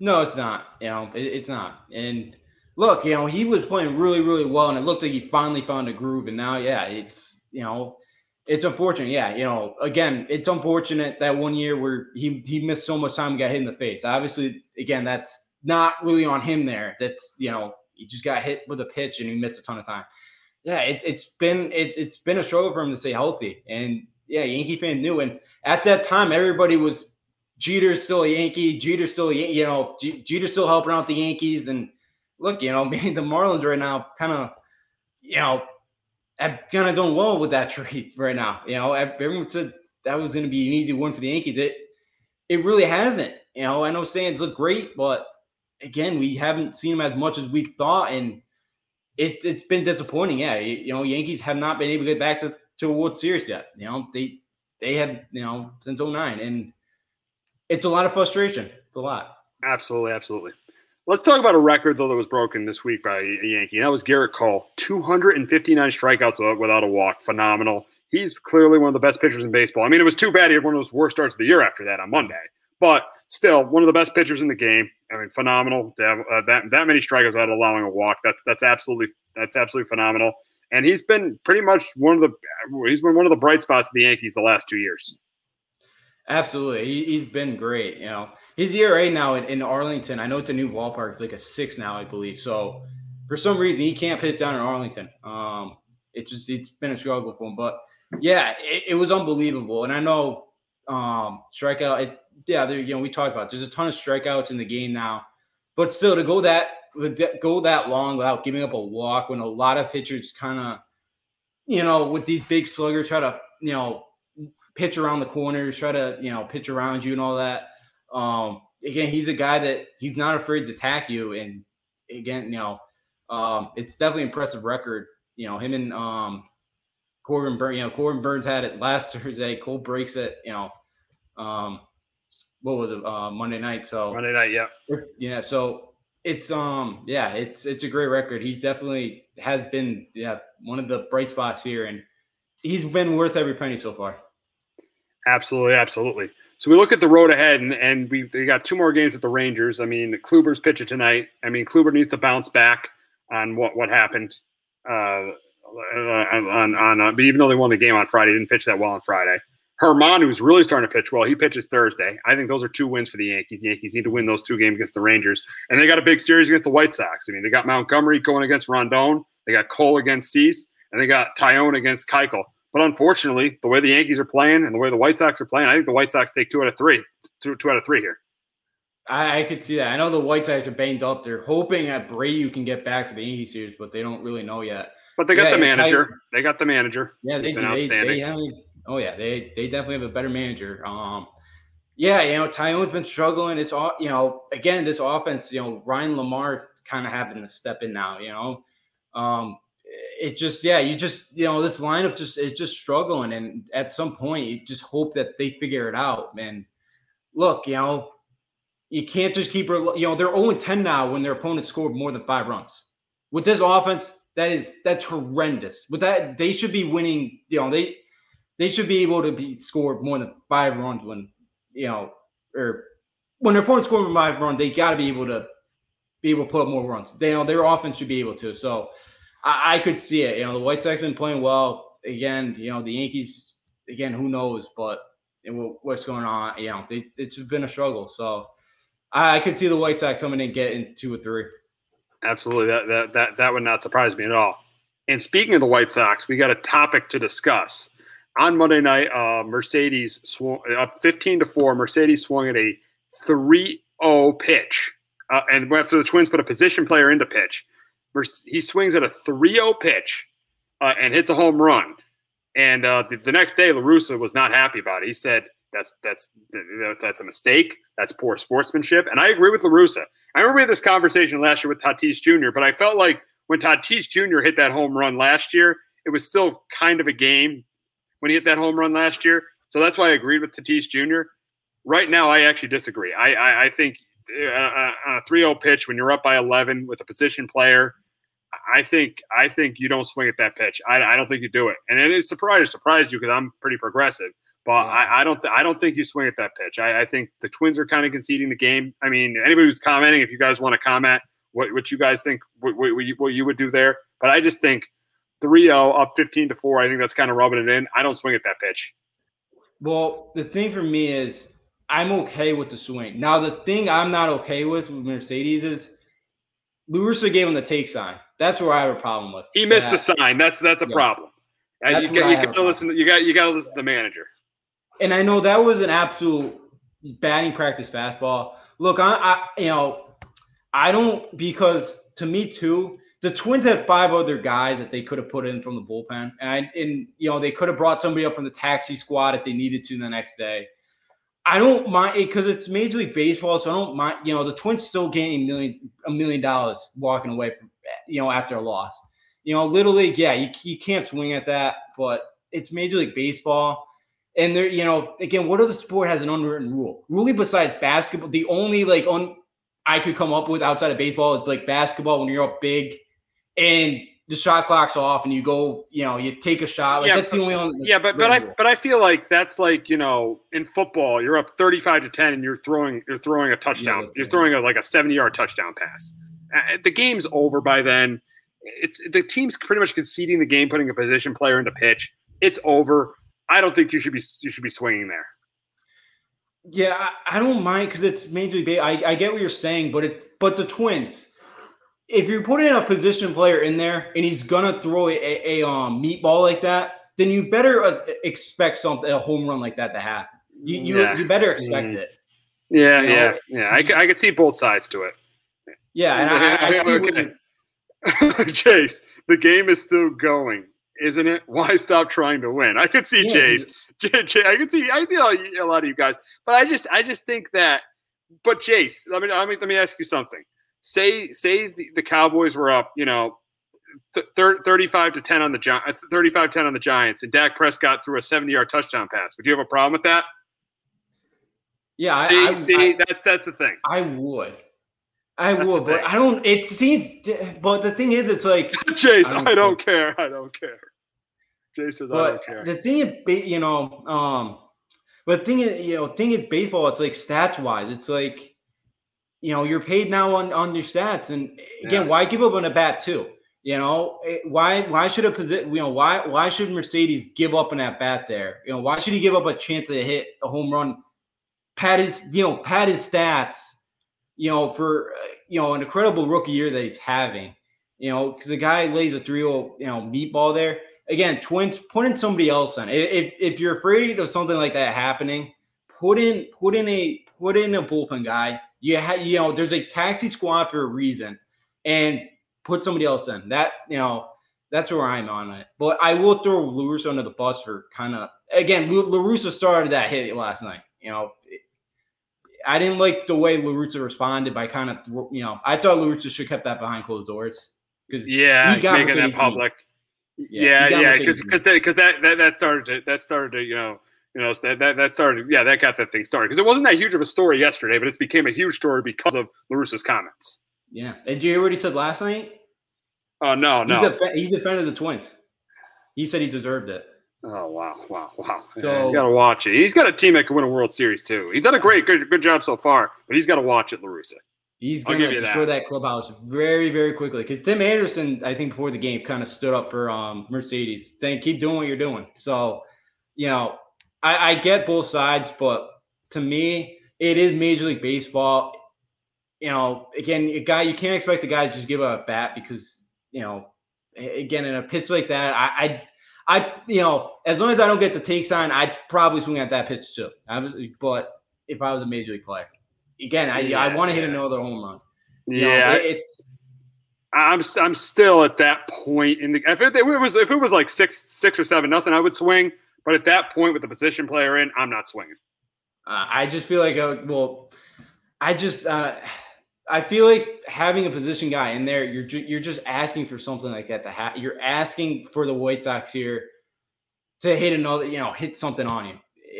no, it's not. You know, it, it's not. And look, you know, he was playing really, really well, and it looked like he finally found a groove. And now, yeah, it's you know, it's unfortunate. Yeah, you know, again, it's unfortunate that one year where he he missed so much time, got hit in the face. Obviously, again, that's not really on him there. That's you know, he just got hit with a pitch and he missed a ton of time. Yeah, it's it's been it, it's been a struggle for him to stay healthy. And yeah, Yankee fan knew. And at that time, everybody was Jeter's still a Yankee. Jeter's still, a, you know, Jeter's still helping out the Yankees. And look, you know, maybe the Marlins right now kind of, you know, have kind of done well with that trade right now. You know, everyone said that was going to be an easy one for the Yankees. It, it really hasn't. You know, I know Sands look great, but again, we haven't seen him as much as we thought, and it, it's been disappointing. Yeah, you, you know, Yankees have not been able to get back to, to a World Series yet. You know, they they have you know since 09. and it's a lot of frustration. It's a lot. Absolutely, absolutely. Let's talk about a record though that was broken this week by a Yankee. That was Gerrit Cole, 259 strikeouts without, without a walk. Phenomenal. He's clearly one of the best pitchers in baseball. I mean, it was too bad he had one of those worst starts of the year after that on Monday, but still one of the best pitchers in the game. I mean, phenomenal to have uh, that that many strikeouts without allowing a walk. That's that's absolutely that's absolutely phenomenal. And he's been pretty much one of the he's been one of the bright spots of the Yankees the last two years. Absolutely, he, he's been great. You know, his ERA now in, in Arlington. I know it's a new ballpark. It's like a six now, I believe. So for some reason he can't pitch down in Arlington. Um, it's just it's been a struggle for him. But yeah, it, it was unbelievable. And I know um, strikeout. It, yeah, there, you know we talked about. It. There's a ton of strikeouts in the game now, but still to go that go that long without giving up a walk when a lot of pitchers kind of, you know, with these big sluggers try to you know pitch around the corners, try to you know pitch around you and all that. Um, again, he's a guy that he's not afraid to attack you, and again, you know, um, it's definitely impressive record. You know, him and um, Corbin Burnes. You know, Corbin Burnes had it last Thursday. Cole breaks it. You know, um, what was it? Uh, Monday night. So Monday night, yeah, yeah. So it's um, yeah, it's it's a great record. He definitely has been yeah one of the bright spots here, and he's been worth every penny so far. Absolutely, absolutely. So we look at the road ahead, and, and we, we got two more games with the Rangers. I mean, Kluber's pitcher tonight. I mean, Kluber needs to bounce back on what what happened. Uh, on on, uh, but even though they won the game on Friday, didn't pitch that well on Friday. Germán, who's really starting to pitch well, he pitches Thursday. I think those are two wins for the Yankees. The Yankees need to win those two games against the Rangers, and they got a big series against the White Sox. I mean, they got Montgomery going against Rondon, they got Cole against Cease, and they got Taillon against Keuchel. But unfortunately, the way the Yankees are playing and the way the White Sox are playing, I think the White Sox take two out of three. Two out of three here. I, I could see that. I know the White Sox are banged up. They're hoping that Abreu can get back for the Yankee series, but they don't really know yet. But they got yeah, the manager. they got the manager. Yeah, they, they, they have, oh yeah, they they definitely have a better manager. Um, yeah, you know, Taillon's been struggling. It's all you know. Again, this offense, you know, Ryan LaMarre kind of having to step in now. You know, um, it just yeah, you just you know this lineup just it's just struggling, and at some point you just hope that they figure it out. Man, look, you know, you can't just keep you know they're 0 10 now when their opponent scored more than five runs. With this offense, that is that's horrendous. With that, they should be winning. You know, they they should be able to be scored more than five runs when you know or when their opponent scores five runs, they got to be able to be able to put up more runs. They you know their offense should be able to. So I, I could see it. You know, the White Sox been playing well. Again, you know, the Yankees. Again, who knows? But what's going on? You know, they, it's been a struggle. So I, I could see the White Sox coming in getting two or three. Absolutely. That, that that that would not surprise me at all. And speaking of the White Sox, we got a topic to discuss. On Monday night, uh, Mercedes swung up 15 to 4. Mercedes swung at a 3 0 pitch. Uh, and after the Twins put a position player into pitch, he swings at a 3 0 pitch uh, and hits a home run. And uh, the, the, next day, La Russa was not happy about it. He said, that's that's that's a mistake. That's poor sportsmanship. And I agree with La Russa. I remember we had this conversation last year with Tatis Jr., but I felt like when Tatis Jr. hit that home run last year, it was still kind of a game when he hit that home run last year. So that's why I agreed with Tatis Jr. Right now, I actually disagree. I I, I think uh, uh on a 3-0 pitch when you're up by 11 with a position player, I think I think you don't swing at that pitch. I, I don't think you do it, and it surprised surprised you because I'm pretty progressive. But. I, I, don't th- I don't think you swing at that pitch. I, I think the Twins are kind of conceding the game. I mean, anybody who's commenting, if you guys want to comment what, what you guys think what, what, what, you, what you would do there, but I just think 3-0 up 15 to 4, I think that's kind of rubbing it in. I don't swing at that pitch. Well, the thing for me is I'm okay with the swing. Now the thing I'm not okay with with Mercedes is La Russa gave him the take sign. That's where I have a problem with. He missed the sign. That's that's a yeah. problem. That's you got you got to listen. You got you got to listen to the manager and I know that was an absolute batting practice fastball. Look, I, I you know, I don't because to me too, the Twins had five other guys that they could have put in from the bullpen, and and you know they could have brought somebody up from the taxi squad if they needed to the next day. I don't mind because it, it's Major League Baseball, so I don't mind. You know, the Twins still getting a million a million dollars walking away from you know after a loss. You know, Little League, yeah, you you can't swing at that, but it's Major League Baseball. And there, you know, again, what other sport has an unwritten rule? Really, besides basketball, the only like on I could come up with outside of baseball is like basketball when you're up big and the shot clock's off and you go, you know, you take a shot. Like yeah, that's but, the only one. Yeah, but but I but I feel like that's like you know in football you're up 35 to 10 and you're throwing you're throwing a touchdown. Yeah, you're yeah. throwing a like a 70 yard touchdown pass. The game's over by then. It's the team's pretty much conceding the game, putting a position player into pitch. It's over. I don't think you should be you should be swinging there. Yeah, I, I don't mind because it's major league. I, I get what you're saying, but it's but the Twins. If you're putting a position player in there and he's gonna throw a, a, a um meatball like that, then you better uh, expect something a home run like that to happen. You you, Yeah. you better expect Mm. it. Yeah, You know, yeah, yeah. I, I could see both sides to it. Yeah, and I, I, I you- Chase, the game is still going, isn't it? Why stop trying to win? I could see Yeah, Chase. I could see. I see a, a lot of you guys, but I just, I just think that. But Chase, let me, let me, let me ask you something. Say, say the, the Cowboys were up, you know, th- thir- 35 to 10 on the Gi- 35 10 on the Giants, and Dak Prescott threw a 70 yard touchdown pass. Would you have a problem with that? yeah, see, I, see, I, that's that's the thing. I would. I That's would, but. I don't. It seems, but the thing is, it's like Chase, I don't I don't think- care. I don't care. Jay says I don't care. the thing is, you know, um, but the thing is, you know, thing is baseball. It's like stats wise. It's like, you know, you're paid now on on your stats, and again, Yeah. why give up on a bat too? You know, why why should a position? You know, why why should Mercedes give up on that bat there? You know, why should he give up a chance to hit a home run? Pad his, you know, pad his stats. You know, for uh, you know an incredible rookie year that he's having. You know, because the guy lays a 3-0, you know, meatball there again, twins, put in somebody else on. If if you're afraid of something like that happening, put in put in a put in a bullpen guy. You ha, you know, there's a taxi squad for a reason, and put somebody else in. That you know, that's where I'm on it. But I will throw La Russa under the bus for kind of again. La Russa started that hit last night. You know. I didn't like the way La Russa responded by kind of, you know, I thought La Russa should have kept that behind closed doors because Yeah, he got making that public. Yeah, Yeah, got yeah, because that because that, that that started to, that started to, you know you know that, that that started yeah that got that thing started because it wasn't that huge of a story yesterday, but it became a huge story because of La Russa's comments. Yeah. And did you hear what he said last night? Oh no, He, no. defe- he defended the Twins. He said he deserved it. Oh wow, wow, wow. So- he's got to watch it. He's got a team that can win a World Series too. He's done a great, good, good job so far, but he's got to watch it, La Russa. He's going to destroy that. that. clubhouse very, very quickly. Because Tim Anderson, I think before the game, kind of stood up for um, Mercedes, saying, keep doing what you're doing. So, you know, I, I get both sides, but to me, it is Major League Baseball. You know, again, a guy, you can't expect the guy to just give up a bat because, you know, again, in a pitch like that, I, I, I, you know, as long as I don't get the take sign, I'd probably swing at that pitch too. I was, but if I was a major league player, again, I, I want to hit yeah. another home run. You know, Yeah, it- it's I'm I'm still at that point in the if it, it was if it was like six six or seven nothing, I would swing. But at that point with the position player in, I'm not swinging. uh, I just feel like uh, well, I just uh, I feel like having a position guy in there, you're ju- you're just asking for something like that to happen. You're asking for the White Sox here to hit another, you know, hit something on you.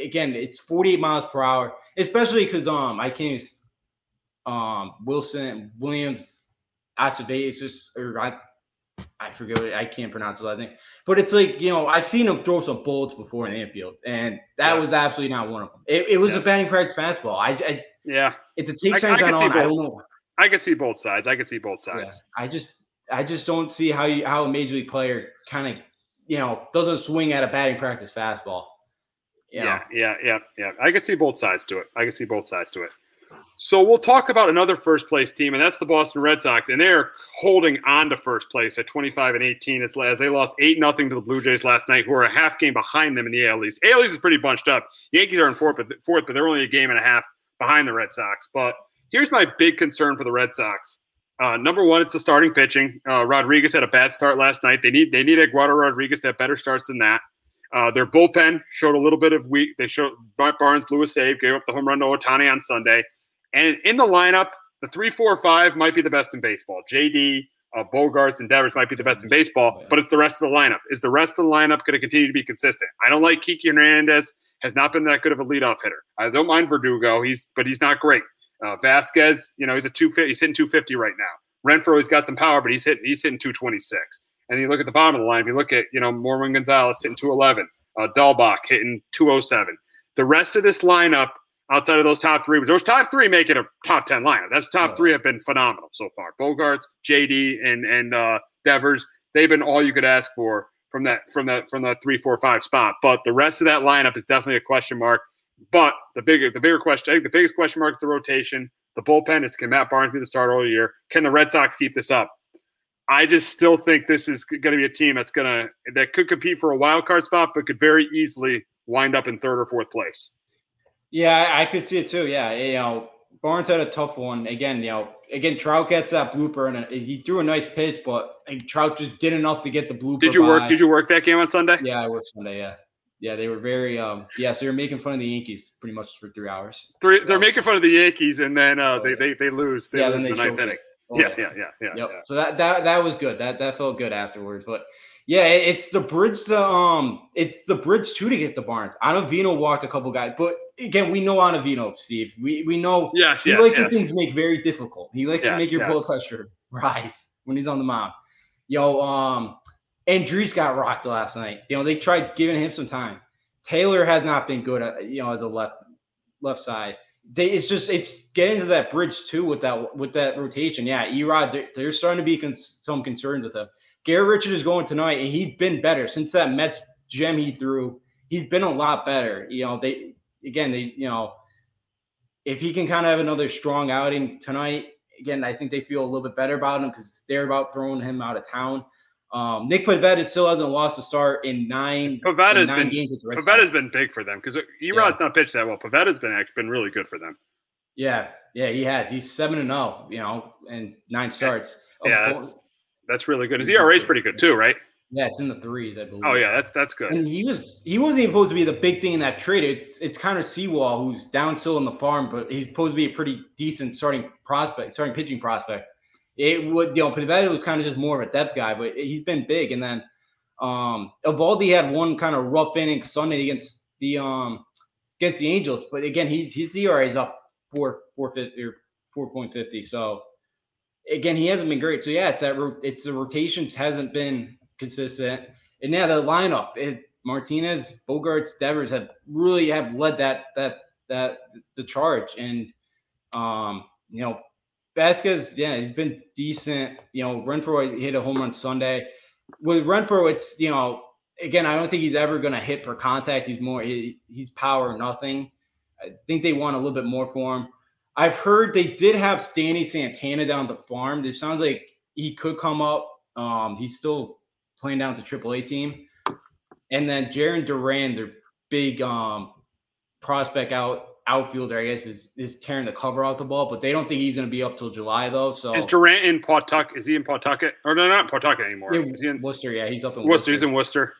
Again, it's 48 miles per hour, especially because um I can't um Wilson Williams Acevedos or I I forget what I can't pronounce his last name, but it's like you know I've seen him throw some bullets before in the infield, and that Yeah. was absolutely not one of them. It, it was Yeah. a batting practice fastball. I, I Yeah, it's a take I- signs I can see on, I both. don't know. I can see both sides. I can see both Yeah, sides. I just I just don't see how you how a major league player kind of you know doesn't swing at a batting practice fastball. You know? Yeah, yeah, yeah, yeah. I can see both sides to it. I can see both sides to it. So we'll talk about another first place team, and that's the Boston Red Sox, and they're holding on to first place at 25 and 18 as, they lost eight nothing to the Blue Jays last night, who are a half game behind them in the AL East. AL East is pretty bunched up. Yankees are in fourth, but fourth, but they're only a game and a half behind the Red Sox. But here's my big concern for the Red Sox. Uh, number one, it's the starting pitching. Uh, Rodriguez had a bad start last night. They need they need Eduardo Rodriguez to have better starts than that. Uh, their bullpen showed a little bit of weak. They showed Barnes blew a save, gave up the home run to Ohtani on Sunday, and in the lineup, the three, four, five might be the best in baseball. JD, uh, Bogaerts, and Devers might be the best in baseball, but it's the rest of the lineup. Is the rest of the lineup going to continue to be consistent? I don't like Kiki Hernandez. Has not been that good of a leadoff hitter. I don't mind Verdugo. He's but he's not great. Uh, Vasquez, you know, he's a two. He's hitting two fifty right now. Renfroe, he's got some power, but he's hitting he's hitting two twenty six. And you look at the bottom of the line. If you look at you know Marwin Gonzalez hitting two eleven, uh, Dalbec hitting two oh seven. The rest of this lineup, outside of those top three, those top three make it a top ten lineup. That's top three have been phenomenal so far. Bogaerts, JD, and and uh, Devers, they've been all you could ask for from that from that from that three, four, five spot. But the rest of that lineup is definitely a question mark. But the bigger the bigger question, I think the biggest question mark is the rotation. The bullpen is can Matt Barnes be the starter all year? Can the Red Sox keep this up? I just still think this is going to be a team that's going to that could compete for a wild card spot, but could very easily wind up in third or fourth place. Yeah, I, could see it too. Yeah, you know, Barnes had a tough one. Again, you know, again, Trout gets that blooper and he threw a nice pitch, but Trout just did enough to get the blooper. Did you work? Did you work that game on Sunday? Yeah, I worked Sunday. Yeah, yeah, they were very. um Yeah, so you're making fun of the Yankees pretty much for three hours. Three, they're making fun of the Yankees, and then uh, they, they they lose. They yeah, lose then the ninth inning. Oh, yeah, yeah, yeah, yeah, Yep. yeah. So that that that was good. That that felt good afterwards. But yeah, it- it's the bridge to um, it's the bridge too to get the Barnes. I know Vino walked a couple guys, but again, we know Ottavino, Steve. We we know Yes, he yes, likes yes. to things make very difficult. He likes to make your blood pressure rise when he's on the mound. Yo, um, Andriese got rocked last night. You know, they tried giving him some time. Taylor has not been good, at, you know, as a left left side. They it's just it's getting to that bridge too with that with that rotation. Yeah, Erod, there's starting to be cons- some concerns with him. Garrett Richard is going tonight, and he's been better since that Mets gem he threw. He's been a lot better. You know, they again they you know if he can kind of have another strong outing tonight, again, I think they feel a little bit better about him because they're about throwing him out of town. Um, Nick Pivetta still hasn't lost a start in nine. Pivetta's in nine been games with the Red Pivetta's Sox. been big for them because Erod's not pitched that well. Pivetta's been actually been really good for them. Yeah, yeah, he has. He's seven and zero, you know, and nine starts. Yeah, Oh, that's that's really good. His ERA is pretty good too, right? Yeah, it's in the threes, I believe. Oh yeah, that's that's good. And he was he wasn't even supposed to be the big thing in that trade. It's it's kind of Seawall who's down still in the farm, but he's supposed to be a pretty decent starting prospect, starting pitching prospect. It would you know, Pivetta was kind of just more of a depth guy, but he's been big. And then um Eovaldi had one kind of rough inning Sunday against the um against the Angels, but again, he's his ERA is up four four fifty or four point fifty. So again, he hasn't been great. So yeah, it's that it's the rotations hasn't been consistent. And now the lineup, it, Martinez, Bogaerts, Devers have really have led that that that the charge. And um, you know, Vasquez, yeah, he's been decent. You know, Renfroe hit a home run Sunday. With Renfroe, it's you know, again, I don't think he's ever going to hit for contact. He's more he, he's power nothing. I think they want a little bit more for him. I've heard they did have Stanley Santana down the farm. It sounds like he could come up. Um, he's still playing down to the AAA team. And then Jarren Duran, their big um, prospect out outfielder, I guess, is is tearing the cover off the ball, but they don't think he's going to be up till July though. So Is Duran in Pawtucket? Is he in Pawtucket? Or no, not Pawtucket anymore. Yeah, Is he in Worcester, yeah, he's up in Worcester? He's in Worcester.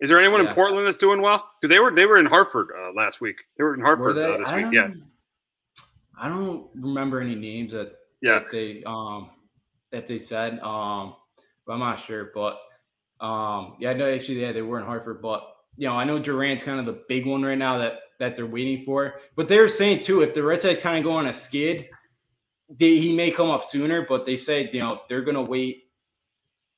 Is there anyone Yeah. in Portland that's doing well? Because they were they were in Hartford uh, last week. They were in Hartford they? uh, this I week. Yeah, I don't remember any names that Yeah. that they um that they said. Um, but I'm not sure. But um, yeah, no, actually, yeah, they were in Hartford. But you know, I know Duran's kind of the big one right now that that they're waiting for. But they're saying too, if the Red Sox kind of go on a skid, they, he may come up sooner. But they say you know they're gonna wait.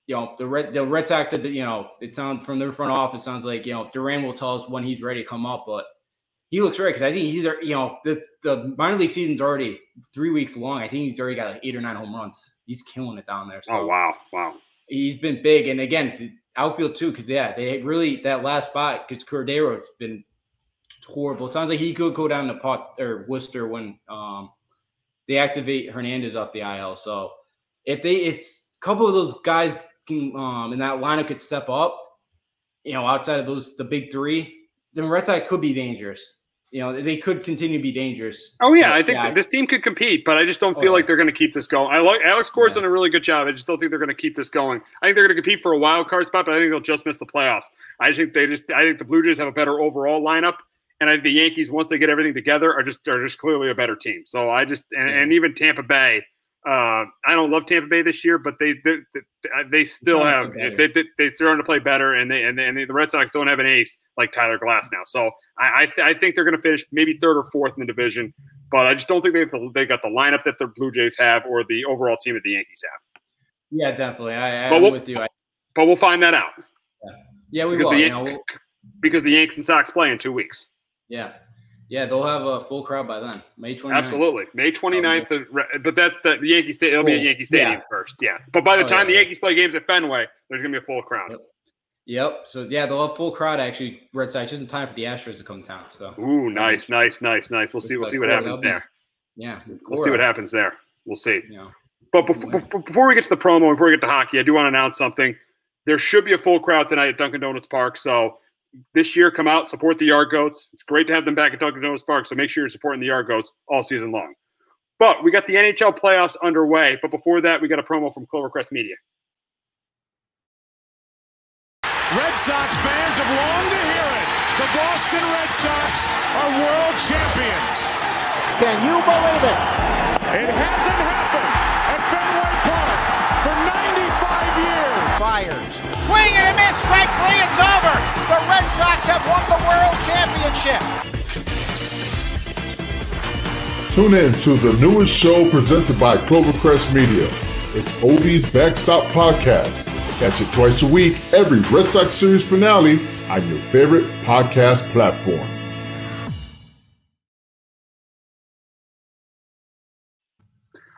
You know, the Red the Red Sox said that you know it sounds from their front office sounds like you know Duran will tell us when he's ready to come up, but he looks right because I think he's you know the the minor league season's already three weeks long. I think he's already got like eight or nine home runs. He's killing it down there. So Oh wow, wow. He's been big, and again outfield too because yeah they really that last spot because Cordero's been horrible. Sounds like he could go down to Pot or Worcester when um they activate Hernandez off the IL. So if they if a couple of those guys can um in that lineup could step up, you know outside of those the big three, then Red Sox could be dangerous. You know they could continue to be dangerous. Oh yeah, But, I think yeah, this team could compete, but I just don't Oh, feel yeah. like they're going to keep this going. I like Alex Gord's Yeah. done a really good job. I just don't think they're going to keep this going. I think they're going to compete for a wild card spot, but I think they'll just miss the playoffs. I think they just I think the Blue Jays have a better overall lineup, and I think the Yankees once they get everything together are just are just clearly a better team. So I just and, and even Tampa Bay. Uh, I don't love Tampa Bay this year, but they they, they, they still have they, they, they're starting to play better, and they and, they, and the Red Sox don't have an ace like Tyler Glasnow. So I I, I think they're going to finish maybe third or fourth in the division, but I just don't think they they got the lineup that the Blue Jays have or the overall team that the Yankees have. yeah, definitely. I, I'm we'll- with you. I, But we'll find that out yeah, we because will. the You know, we'll- because the Yanks and Sox play in two weeks. yeah, yeah, they'll have a full crowd by then. May 29th. Absolutely, May 29th. uh, re- But that's the, the Yankee Stadium. It'll be at Yankee Stadium Yeah. first. Yeah, but by the Oh, time yeah, the. Yankees play games at Fenway, there's going to be a full crowd. Yep. Yep. So yeah, they'll have full crowd actually. Red Sox just in time for the Astros to come to town. So Ooh, nice, nice, nice, nice. We'll see. We'll see what happens be- there. yeah, We'll see what happens there. We'll see. But before, before we get to the promo, before we get to hockey, I do want to announce something. There should be a full crowd tonight at Dunkin' Donuts Park. So this year, come out, support the Yard Goats. It's great to have them back at Dunkin' Donuts Park. So make sure you're supporting the Yard Goats all season long. But we got the NHL playoffs underway. But before that, we got a promo from Clovercrest Media. Red Sox fans have longed to hear it. The Boston Red Sox are world champions. Can you believe it? It hasn't happened at Fenway Park for 95 years. Fires. Swing and a miss. Strike three. It's over. The Red Tune in to the newest show presented by Clovercrest Media. It's Obie's Backstop Podcast. Catch it twice a week, every Red Sox series finale on your favorite podcast platform.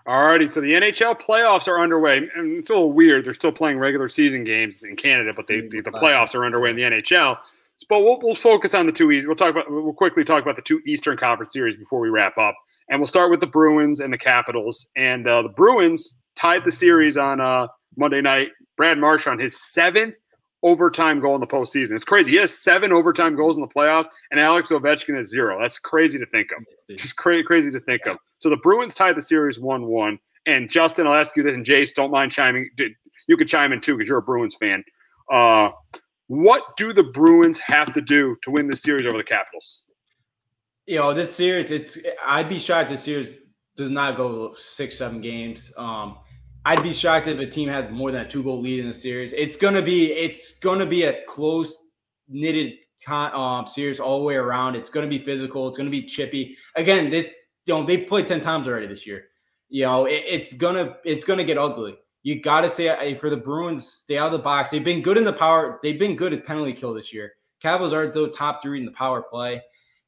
Alrighty, so the NHL playoffs are underway, and it's a little weird. They're still playing regular season games in Canada, but they, the, the playoffs are underway in the NHL. But we'll, we'll focus on the two. East. We'll talk about. We'll quickly talk about the two Eastern Conference series before we wrap up, and we'll start with the Bruins and the Capitals. And uh, the Bruins tied the series on uh, Monday night. Brad Marchand his seventh overtime goal in the postseason. It's crazy. He has seven overtime goals in the playoffs, and Alex Ovechkin has zero. That's crazy to think of. Just crazy, crazy to think of. So the Bruins tied the series one-one. And Justin, I'll ask you this, and Jace, don't mind chiming. You could chime in too because you're a Bruins fan. Uh, what do the Bruins have to do to win this series over the Capitals? You know, this series, it's I'd be shocked this series does not go six, seven games. Um, I'd be shocked if a team has more than a two goal lead in the series. It's gonna be it's gonna be a close knitted um, series all the way around. It's gonna be physical. It's gonna be chippy. Again, this you know they've played ten times already this year. You know it, it's gonna it's gonna get ugly. You got to say for the Bruins, stay out of the box. They've been good in the power. They've been good at penalty kill this year. Capitals are the top three in the power play.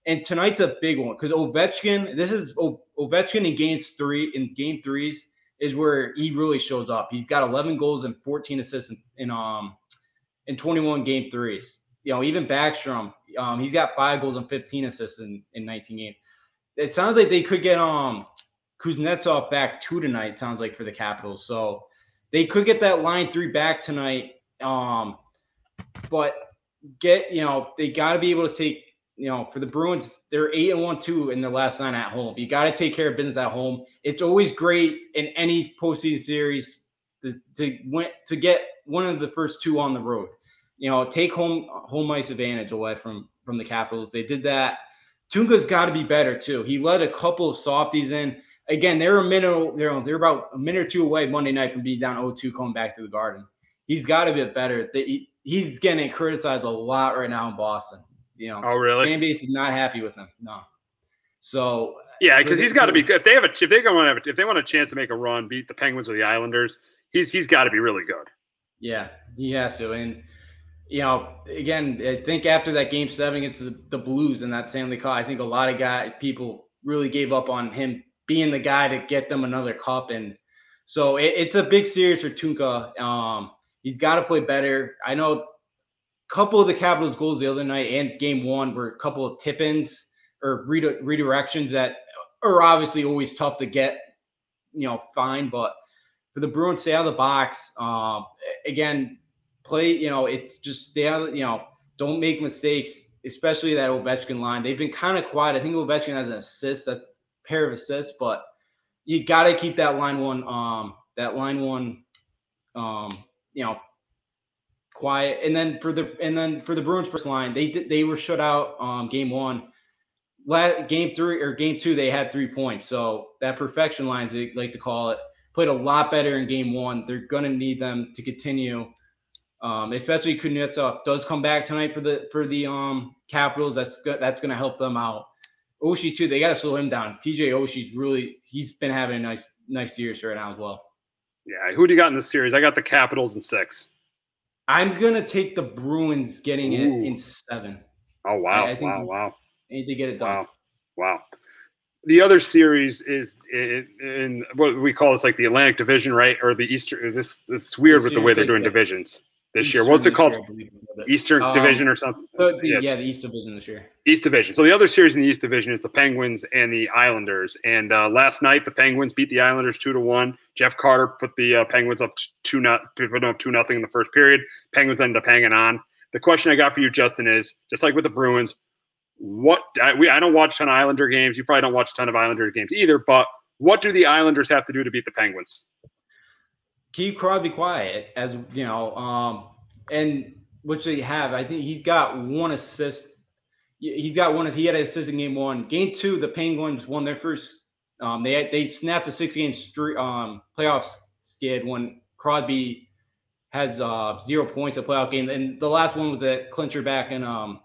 And tonight's a big one because Ovechkin. This is Ovechkin in games three in game threes is where he really shows up. He's got 11 goals and 14 assists in, in um in 21 game threes. You know, even Backstrom, um, he's got five goals and 15 assists in, in 19 games. It sounds like they could get um Kuznetsov back two tonight. Sounds like for the Capitals, so they could get that line three back tonight. Um, but get you know they got to be able to take you know, for the Bruins, they're eight and one, two in their last nine at home. You got to take care of business at home. It's always great in any postseason series to, to win, to get one of the first two on the road. You know, take home home ice advantage away from from the Capitals. They did that. Tuukka's got to be better too. He let a couple of softies in. Again, they're a minute. They're they're about a minute or two away Monday night from being down 0-2 coming back to the Garden. He's got to be better. He's getting criticized a lot right now in Boston. You know, oh really? Fan base is not happy with him. No. So yeah, because he's got to be. If they have a, if they want to, have, a, if they want a chance to make a run, beat the Penguins or the Islanders, he's he's got to be really good. Yeah, he has to. And you know, again, I think after that game seven against the, the Blues and that Stanley Cup, I think a lot of guys, people really gave up on him being the guy to get them another cup. And so it, it's a big series for Tuukka. Um, he's got to play better. I know couple of the Capitals' goals the other night and game one were a couple of tip ins or redi- redirections that are obviously always tough to get, you know, fine. But for the Bruins, stay out of the box. Uh, again, play, you know, it's just stay out, you know, don't make mistakes, especially that Ovechkin line. They've been kind of quiet. I think Ovechkin has an assist, that's a pair of assists, but you got to keep that line one, um, that line one, um, you know, quiet. And then for the and then for the Bruins first line, they they were shut out um, game one. game three or game two, they had three points. So that perfection line, as they like to call it, played a lot better in game one. They're gonna need them to continue. Um, especially Kuznetsov does come back tonight for the for the um Capitals. That's good. That's gonna help them out. Oshie too. They got to slow him down. TJ Oshie's really he's been having a nice nice series right now as well. Yeah, who do you got in this series? I got the Capitals in six. I'm gonna take the Bruins getting Ooh. it in seven. Oh wow! I, I wow! Wow! Need to get it done. Wow! Wow! The other series is in, in what we call it's like the Atlantic Division, right? Or the Eastern? Is this? It's weird with the way they're doing divisions. This year. What's it called? Eastern Um, Division or something? The, the, Yeah, yeah, the East Division this year. East Division. So the other series in the East Division is the Penguins and the Islanders. And uh, last night the Penguins beat the Islanders two to one. Jeff Carter put the uh, Penguins up two not put them up two nothing in the first period. Penguins ended up hanging on. The question I got for you, Justin, is just like with the Bruins, what I, we I don't watch a ton of Islander games. You probably don't watch a ton of Islander games either. But what do the Islanders have to do to beat the Penguins? Keep Crosby quiet, as you know, um, and which they have. I think he's got one assist. He's got one. He had an assist in game one. Game two, the Penguins won their first. Um, they they snapped a six game streak, um, playoff skid when Crosby has uh, zero points a playoff game, and the last one was a clincher back in um,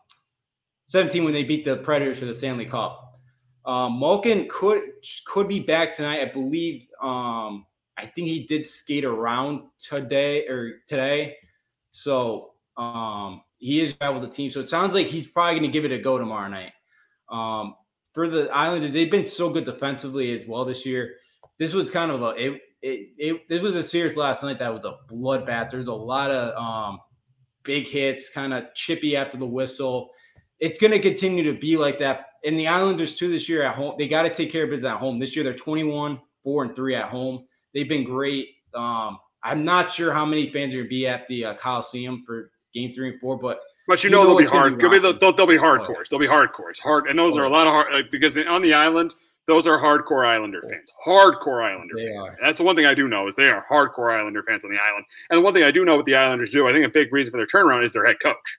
17 when they beat the Predators for the Stanley Cup. Um, Malkin could could be back tonight, I believe. Um, I think he did skate around today or today, so um, he is back with the team. So it sounds like he's probably going to give it a go tomorrow night. Um, for the Islanders, they've been so good defensively as well this year. This was kind of a it, it, it this was a series last night that was a bloodbath. There's a lot of um, big hits, kind of chippy after the whistle. It's going to continue to be like that. And the Islanders too this year at home, they got to take care of business at home. This year they're 21, four and three at home. They've been great. Um, I'm not sure how many fans are going to be at the uh, Coliseum for Game Three and Four, but But you know, they'll be hard. They'll be, rocking. they'll, they'll be hardcores. They'll be hardcores. Hard, and those are a lot of hard like, because on the island, those are hardcore Islander fans. Hardcore Islander They fans. are. That's the one thing I do know is they are hardcore Islander fans on the island. And the one thing I do know what the Islanders do, I think a big reason for their turnaround is their head coach.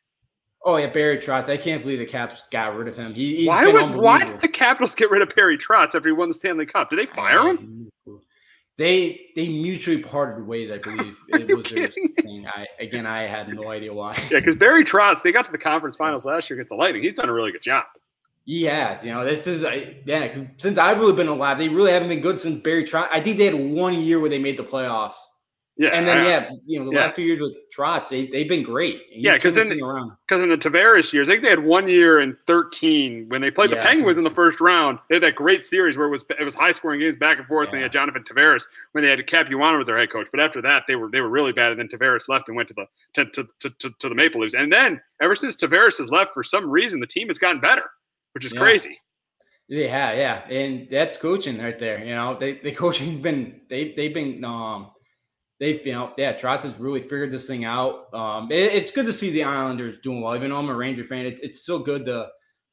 Oh yeah, Barry Trotz. I can't believe the Caps got rid of him. He, Why would why did the Capitals get rid of Barry Trotz after he won the Stanley Cup? Did they fire him? They they mutually parted ways. I believe it you was their thing. I again, I had no idea why. Yeah, because Barry Trotz, they got to the conference finals last year against the Lightning. He's done a really good job. He has, you know, this is I, yeah. 'cause Since I've really been alive, they really haven't been good since Barry Trotz. I think they had one year where they made the playoffs. Yeah, and then I- yeah, you know, the yeah. last few years with Trotz, they they've been great. He's Yeah, 'cause turned then- around. Because in the Tavares years, I think they had one year in 13 when they played the Penguins in the first round. They had that great series where it was it was high scoring games back and forth. And they had Jonathan Tavares when they had Capuano as their head coach. But after that, they were they were really bad. And then Tavares left and went to the to, to, to, to, to the Maple Leafs. And then ever since Tavares has left, for some reason, the team has gotten better, which is Yeah. crazy. Yeah, yeah, and that coaching right there. You know, they the coaching been they they've been um they know yeah Trotz has really figured this thing out. Um, it- it's good to see the Islanders doing well. Even though I'm a Ranger fan, it's it's still good to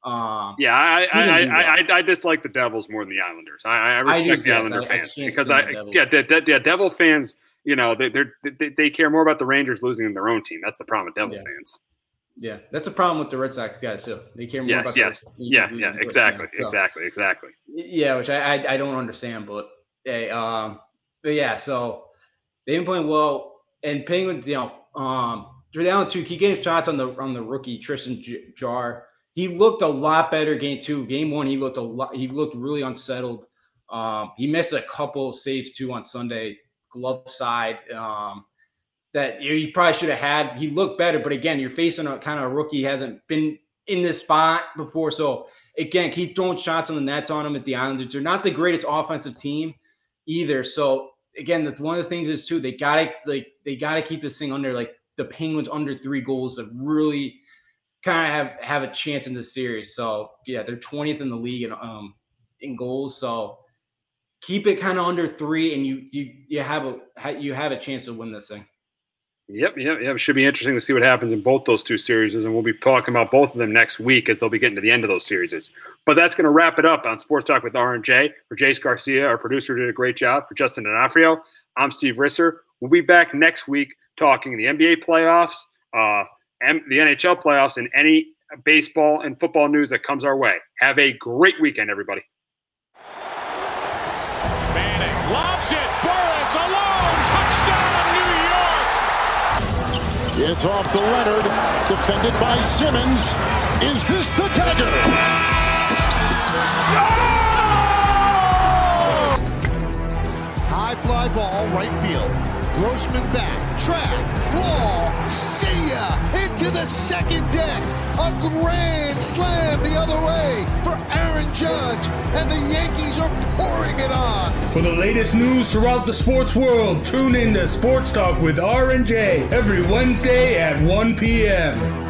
um Yeah, I I, I. I, I, I dislike the Devils more than the Islanders. I, I I do respect the too, Islander I fans because I the yeah, de- de- yeah Devil fans. You know they they're, they they care more about the Rangers losing than their own team. That's the problem with Devil Yeah. fans. yeah that's a problem with the Red Sox guys too. They care more Yes, about yes, the yeah, yeah, exactly, so. exactly, exactly. Yeah, which I, I I don't understand, but hey, um, but yeah, so they've been playing well, and Penguins, you know, um, they're down two. He gave shots on the on the rookie Tristan J- Jar. He looked a lot better game two. Game one, he looked a lot. He looked really unsettled. Um, he missed a couple saves too on Sunday, glove side. Um, that you he probably should have had. He looked better, but again, you're facing a kind of a rookie hasn't been in this spot before, so again, keep throwing shots on the nets on them at the Islanders. They're not the greatest offensive team either. So again, that's one of the things is too they gotta like they gotta keep this thing under like the Penguins under three goals to really kind of have have a chance in the series. So yeah, they're 20th in the league in um in goals. So keep it kind of under three, and you you you have a you have a chance to win this thing. Yep, yep, yep. Should be interesting to see what happens in both those two series, and we'll be talking about both of them next week as they'll be getting to the end of those series. But that's going to wrap it up on Sports Talk with R and J. For Jace Garcia, our producer, did a great job. For Justin D'Onofrio, I'm Steve Risser. We'll be back next week talking the NBA playoffs, uh, and the NHL playoffs, and any baseball and football news that comes our way. Have a great weekend, everybody. It's off the Leonard, defended by Simmons. Is this the dagger? High fly ball, right field. Grossman back, track, wall, see ya, into the second deck. A grand slam the other way for Aaron Judge, and the Yankees are pouring it on. For the latest news throughout the sports world, tune in to Sports Talk with R and J every Wednesday at 1 p.m.